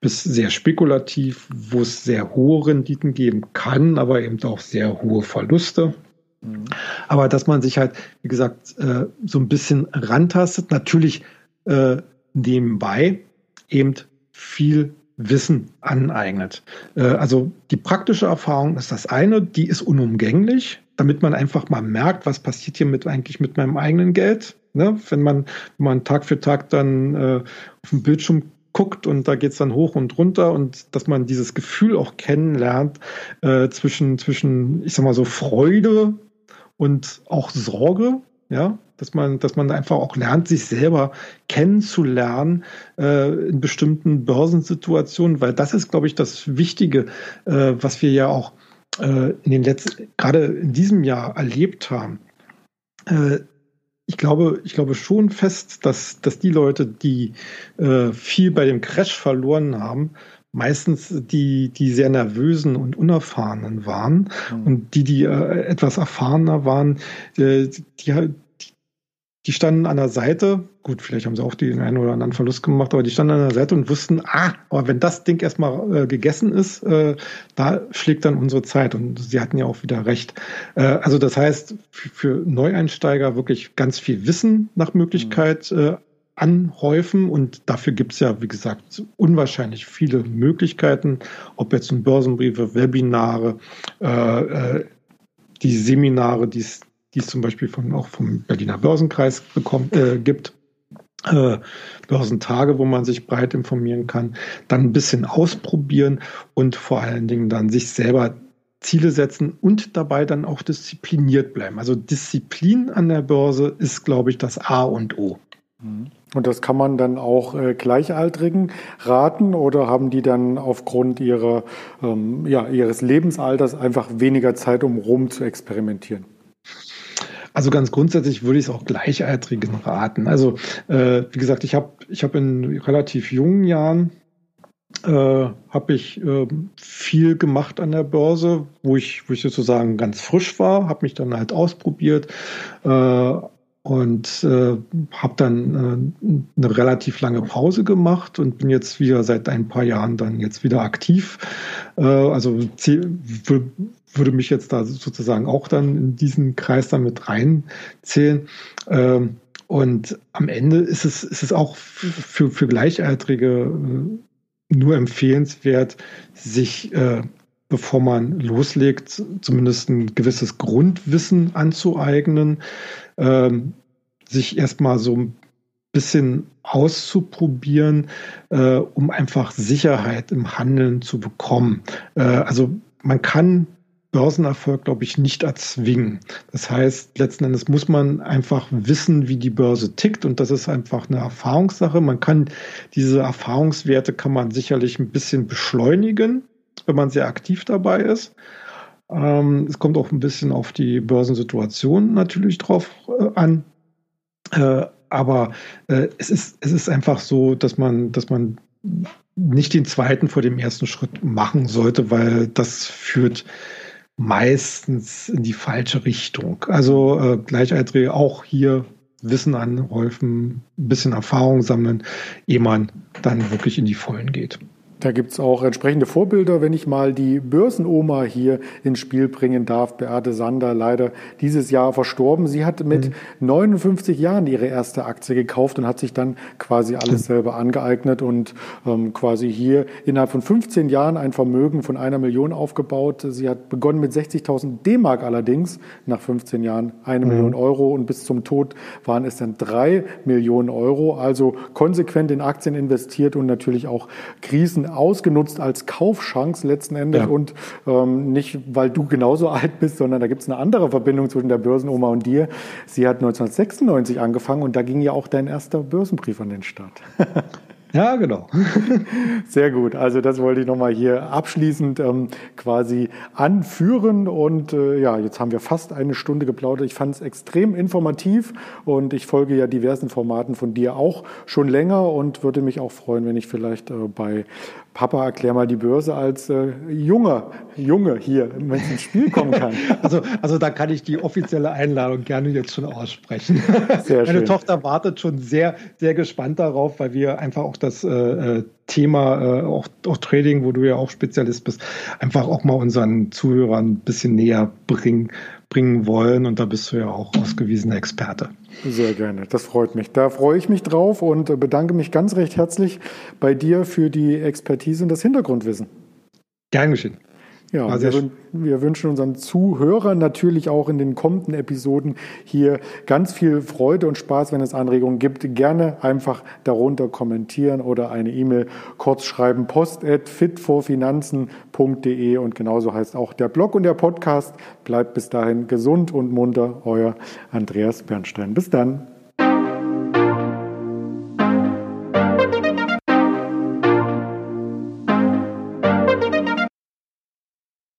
bis sehr spekulativ, wo es sehr hohe Renditen geben kann, aber eben auch sehr hohe Verluste. Mhm. Aber dass man sich halt, wie gesagt, äh, so ein bisschen rantastet, natürlich äh, nebenbei eben viel Wissen aneignet. Äh, also die praktische Erfahrung ist das eine, die ist unumgänglich, damit man einfach mal merkt, was passiert hier mit eigentlich mit meinem eigenen Geld. Ne? Wenn man, wenn man Tag für Tag dann auf dem Bildschirm guckt und da geht's dann hoch und runter und dass man dieses Gefühl auch kennenlernt äh, zwischen, zwischen, ich sag mal so, Freude und auch Sorge, ja, dass man, dass man einfach auch lernt, sich selber kennenzulernen äh, in bestimmten Börsensituationen, weil das ist, glaube ich, das Wichtige, äh, was wir ja auch äh, in den letzten, gerade in diesem Jahr erlebt haben. Ich glaube, ich glaube schon fest, dass, dass die Leute, die äh, viel bei dem Crash verloren haben, meistens die, die sehr nervösen und unerfahrenen waren. Mhm. Und die, die äh, etwas erfahrener waren, äh, die, die standen an der Seite, gut, vielleicht haben sie auch den einen oder anderen Verlust gemacht, aber die standen an der Seite und wussten, ah, aber wenn das Ding erstmal äh, gegessen ist, äh, da schlägt dann unsere Zeit. Und sie hatten ja auch wieder recht. Äh, also das heißt, für, Neueinsteiger wirklich ganz viel Wissen nach Möglichkeit äh, anhäufen und dafür gibt's ja, wie gesagt, unwahrscheinlich viele Möglichkeiten, ob jetzt ein Börsenbriefe, Webinare, äh, äh, die Seminare, die es die es zum Beispiel von, auch vom Berliner Börsenkreis bekommt, äh, gibt. Äh, Börsentage, wo man sich breit informieren kann, dann ein bisschen ausprobieren und vor allen Dingen dann sich selber Ziele setzen und dabei dann auch diszipliniert bleiben. Also Disziplin an der Börse ist, glaube ich, das A und O. Mhm. Und das kann man dann auch äh, Gleichaltrigen raten oder haben die dann aufgrund ihrer, ähm, ja, ihres Lebensalters einfach weniger Zeit, um rum zu experimentieren? Also ganz grundsätzlich würde ich es auch Gleichaltrigen raten. Also äh, wie gesagt, ich habe ich hab in relativ jungen Jahren äh, habe ich äh, viel gemacht an der Börse, wo ich, wo ich sozusagen ganz frisch war, habe mich dann halt ausprobiert äh, und äh, habe dann äh, eine relativ lange Pause gemacht und bin jetzt wieder seit ein paar Jahren dann jetzt wieder aktiv. Äh, also würde mich jetzt da sozusagen auch dann in diesen Kreis dann mit reinzählen. Ähm, und am Ende ist es, ist es auch für, für Gleichaltrige äh, nur empfehlenswert, sich, äh, bevor man loslegt, zumindest ein gewisses Grundwissen anzueignen, ähm, sich erstmal so ein bisschen auszuprobieren, äh, um einfach Sicherheit im Handeln zu bekommen. Äh, also man kann Börsenerfolg, glaube ich, nicht erzwingen. Das heißt, letzten Endes muss man einfach wissen, wie die Börse tickt und das ist einfach eine Erfahrungssache. Man kann diese Erfahrungswerte kann man sicherlich ein bisschen beschleunigen, wenn man sehr aktiv dabei ist. Ähm, es kommt auch ein bisschen auf die Börsensituation natürlich drauf äh, an. Äh, aber äh, es ist es ist einfach so, dass man dass man nicht den zweiten vor dem ersten Schritt machen sollte, weil das führt meistens in die falsche Richtung. Also äh, Gleichaltrige auch hier Wissen anhäufen, ein bisschen Erfahrung sammeln, ehe man dann wirklich in die Vollen geht. Da gibt's auch entsprechende Vorbilder, wenn ich mal die Börsenoma hier ins Spiel bringen darf. Beate Sander, leider dieses Jahr verstorben. Sie hat mit mhm. 59 Jahren ihre erste Aktie gekauft und hat sich dann quasi alles selber angeeignet und ähm, quasi hier innerhalb von 15 Jahren ein Vermögen von einer Million aufgebaut. Sie hat begonnen mit 60.000 D-Mark allerdings, nach 15 Jahren eine mhm. Million Euro und bis zum Tod waren es dann drei Millionen Euro. Also konsequent in Aktien investiert und natürlich auch Krisen ausgenutzt als Kaufchance letzten Endes ja. und ähm, nicht, weil du genauso alt bist, sondern da gibt es eine andere Verbindung zwischen der Börsenoma und dir. Sie hat 1996 angefangen und da ging ja auch dein erster Börsenbrief an den Start. Ja, genau. Sehr gut. Also das wollte ich nochmal hier abschließend ähm, quasi anführen. Und äh, ja, jetzt haben wir fast eine Stunde geplaudert. Ich fand es extrem informativ und ich folge ja diversen Formaten von dir auch schon länger und würde mich auch freuen, wenn ich vielleicht äh, bei Papa, erklär mal die Börse als äh, junger Junge hier, ins Spiel kommen kann. Also, also da kann ich die offizielle Einladung gerne jetzt schon aussprechen. Sehr Meine schön. Tochter wartet schon sehr, sehr gespannt darauf, weil wir einfach auch das äh, äh, Thema, äh, auch, auch Trading, wo du ja auch Spezialist bist, einfach auch mal unseren Zuhörern ein bisschen näher bringen, bringen wollen. Und da bist du ja auch ausgewiesener Experte. Sehr gerne, das freut mich. Da freue ich mich drauf und bedanke mich ganz recht herzlich bei dir für die Expertise und das Hintergrundwissen. Gern geschehen. Ja, wir, wir, wünschen unseren Zuhörern natürlich auch in den kommenden Episoden hier ganz viel Freude und Spaß. Wenn es Anregungen gibt, gerne einfach darunter kommentieren oder eine E-Mail kurz schreiben, post at fitvorfinanzen.de und genauso heißt auch der Blog und der Podcast. Bleibt bis dahin gesund und munter, euer Andreas Bernstein. Bis dann.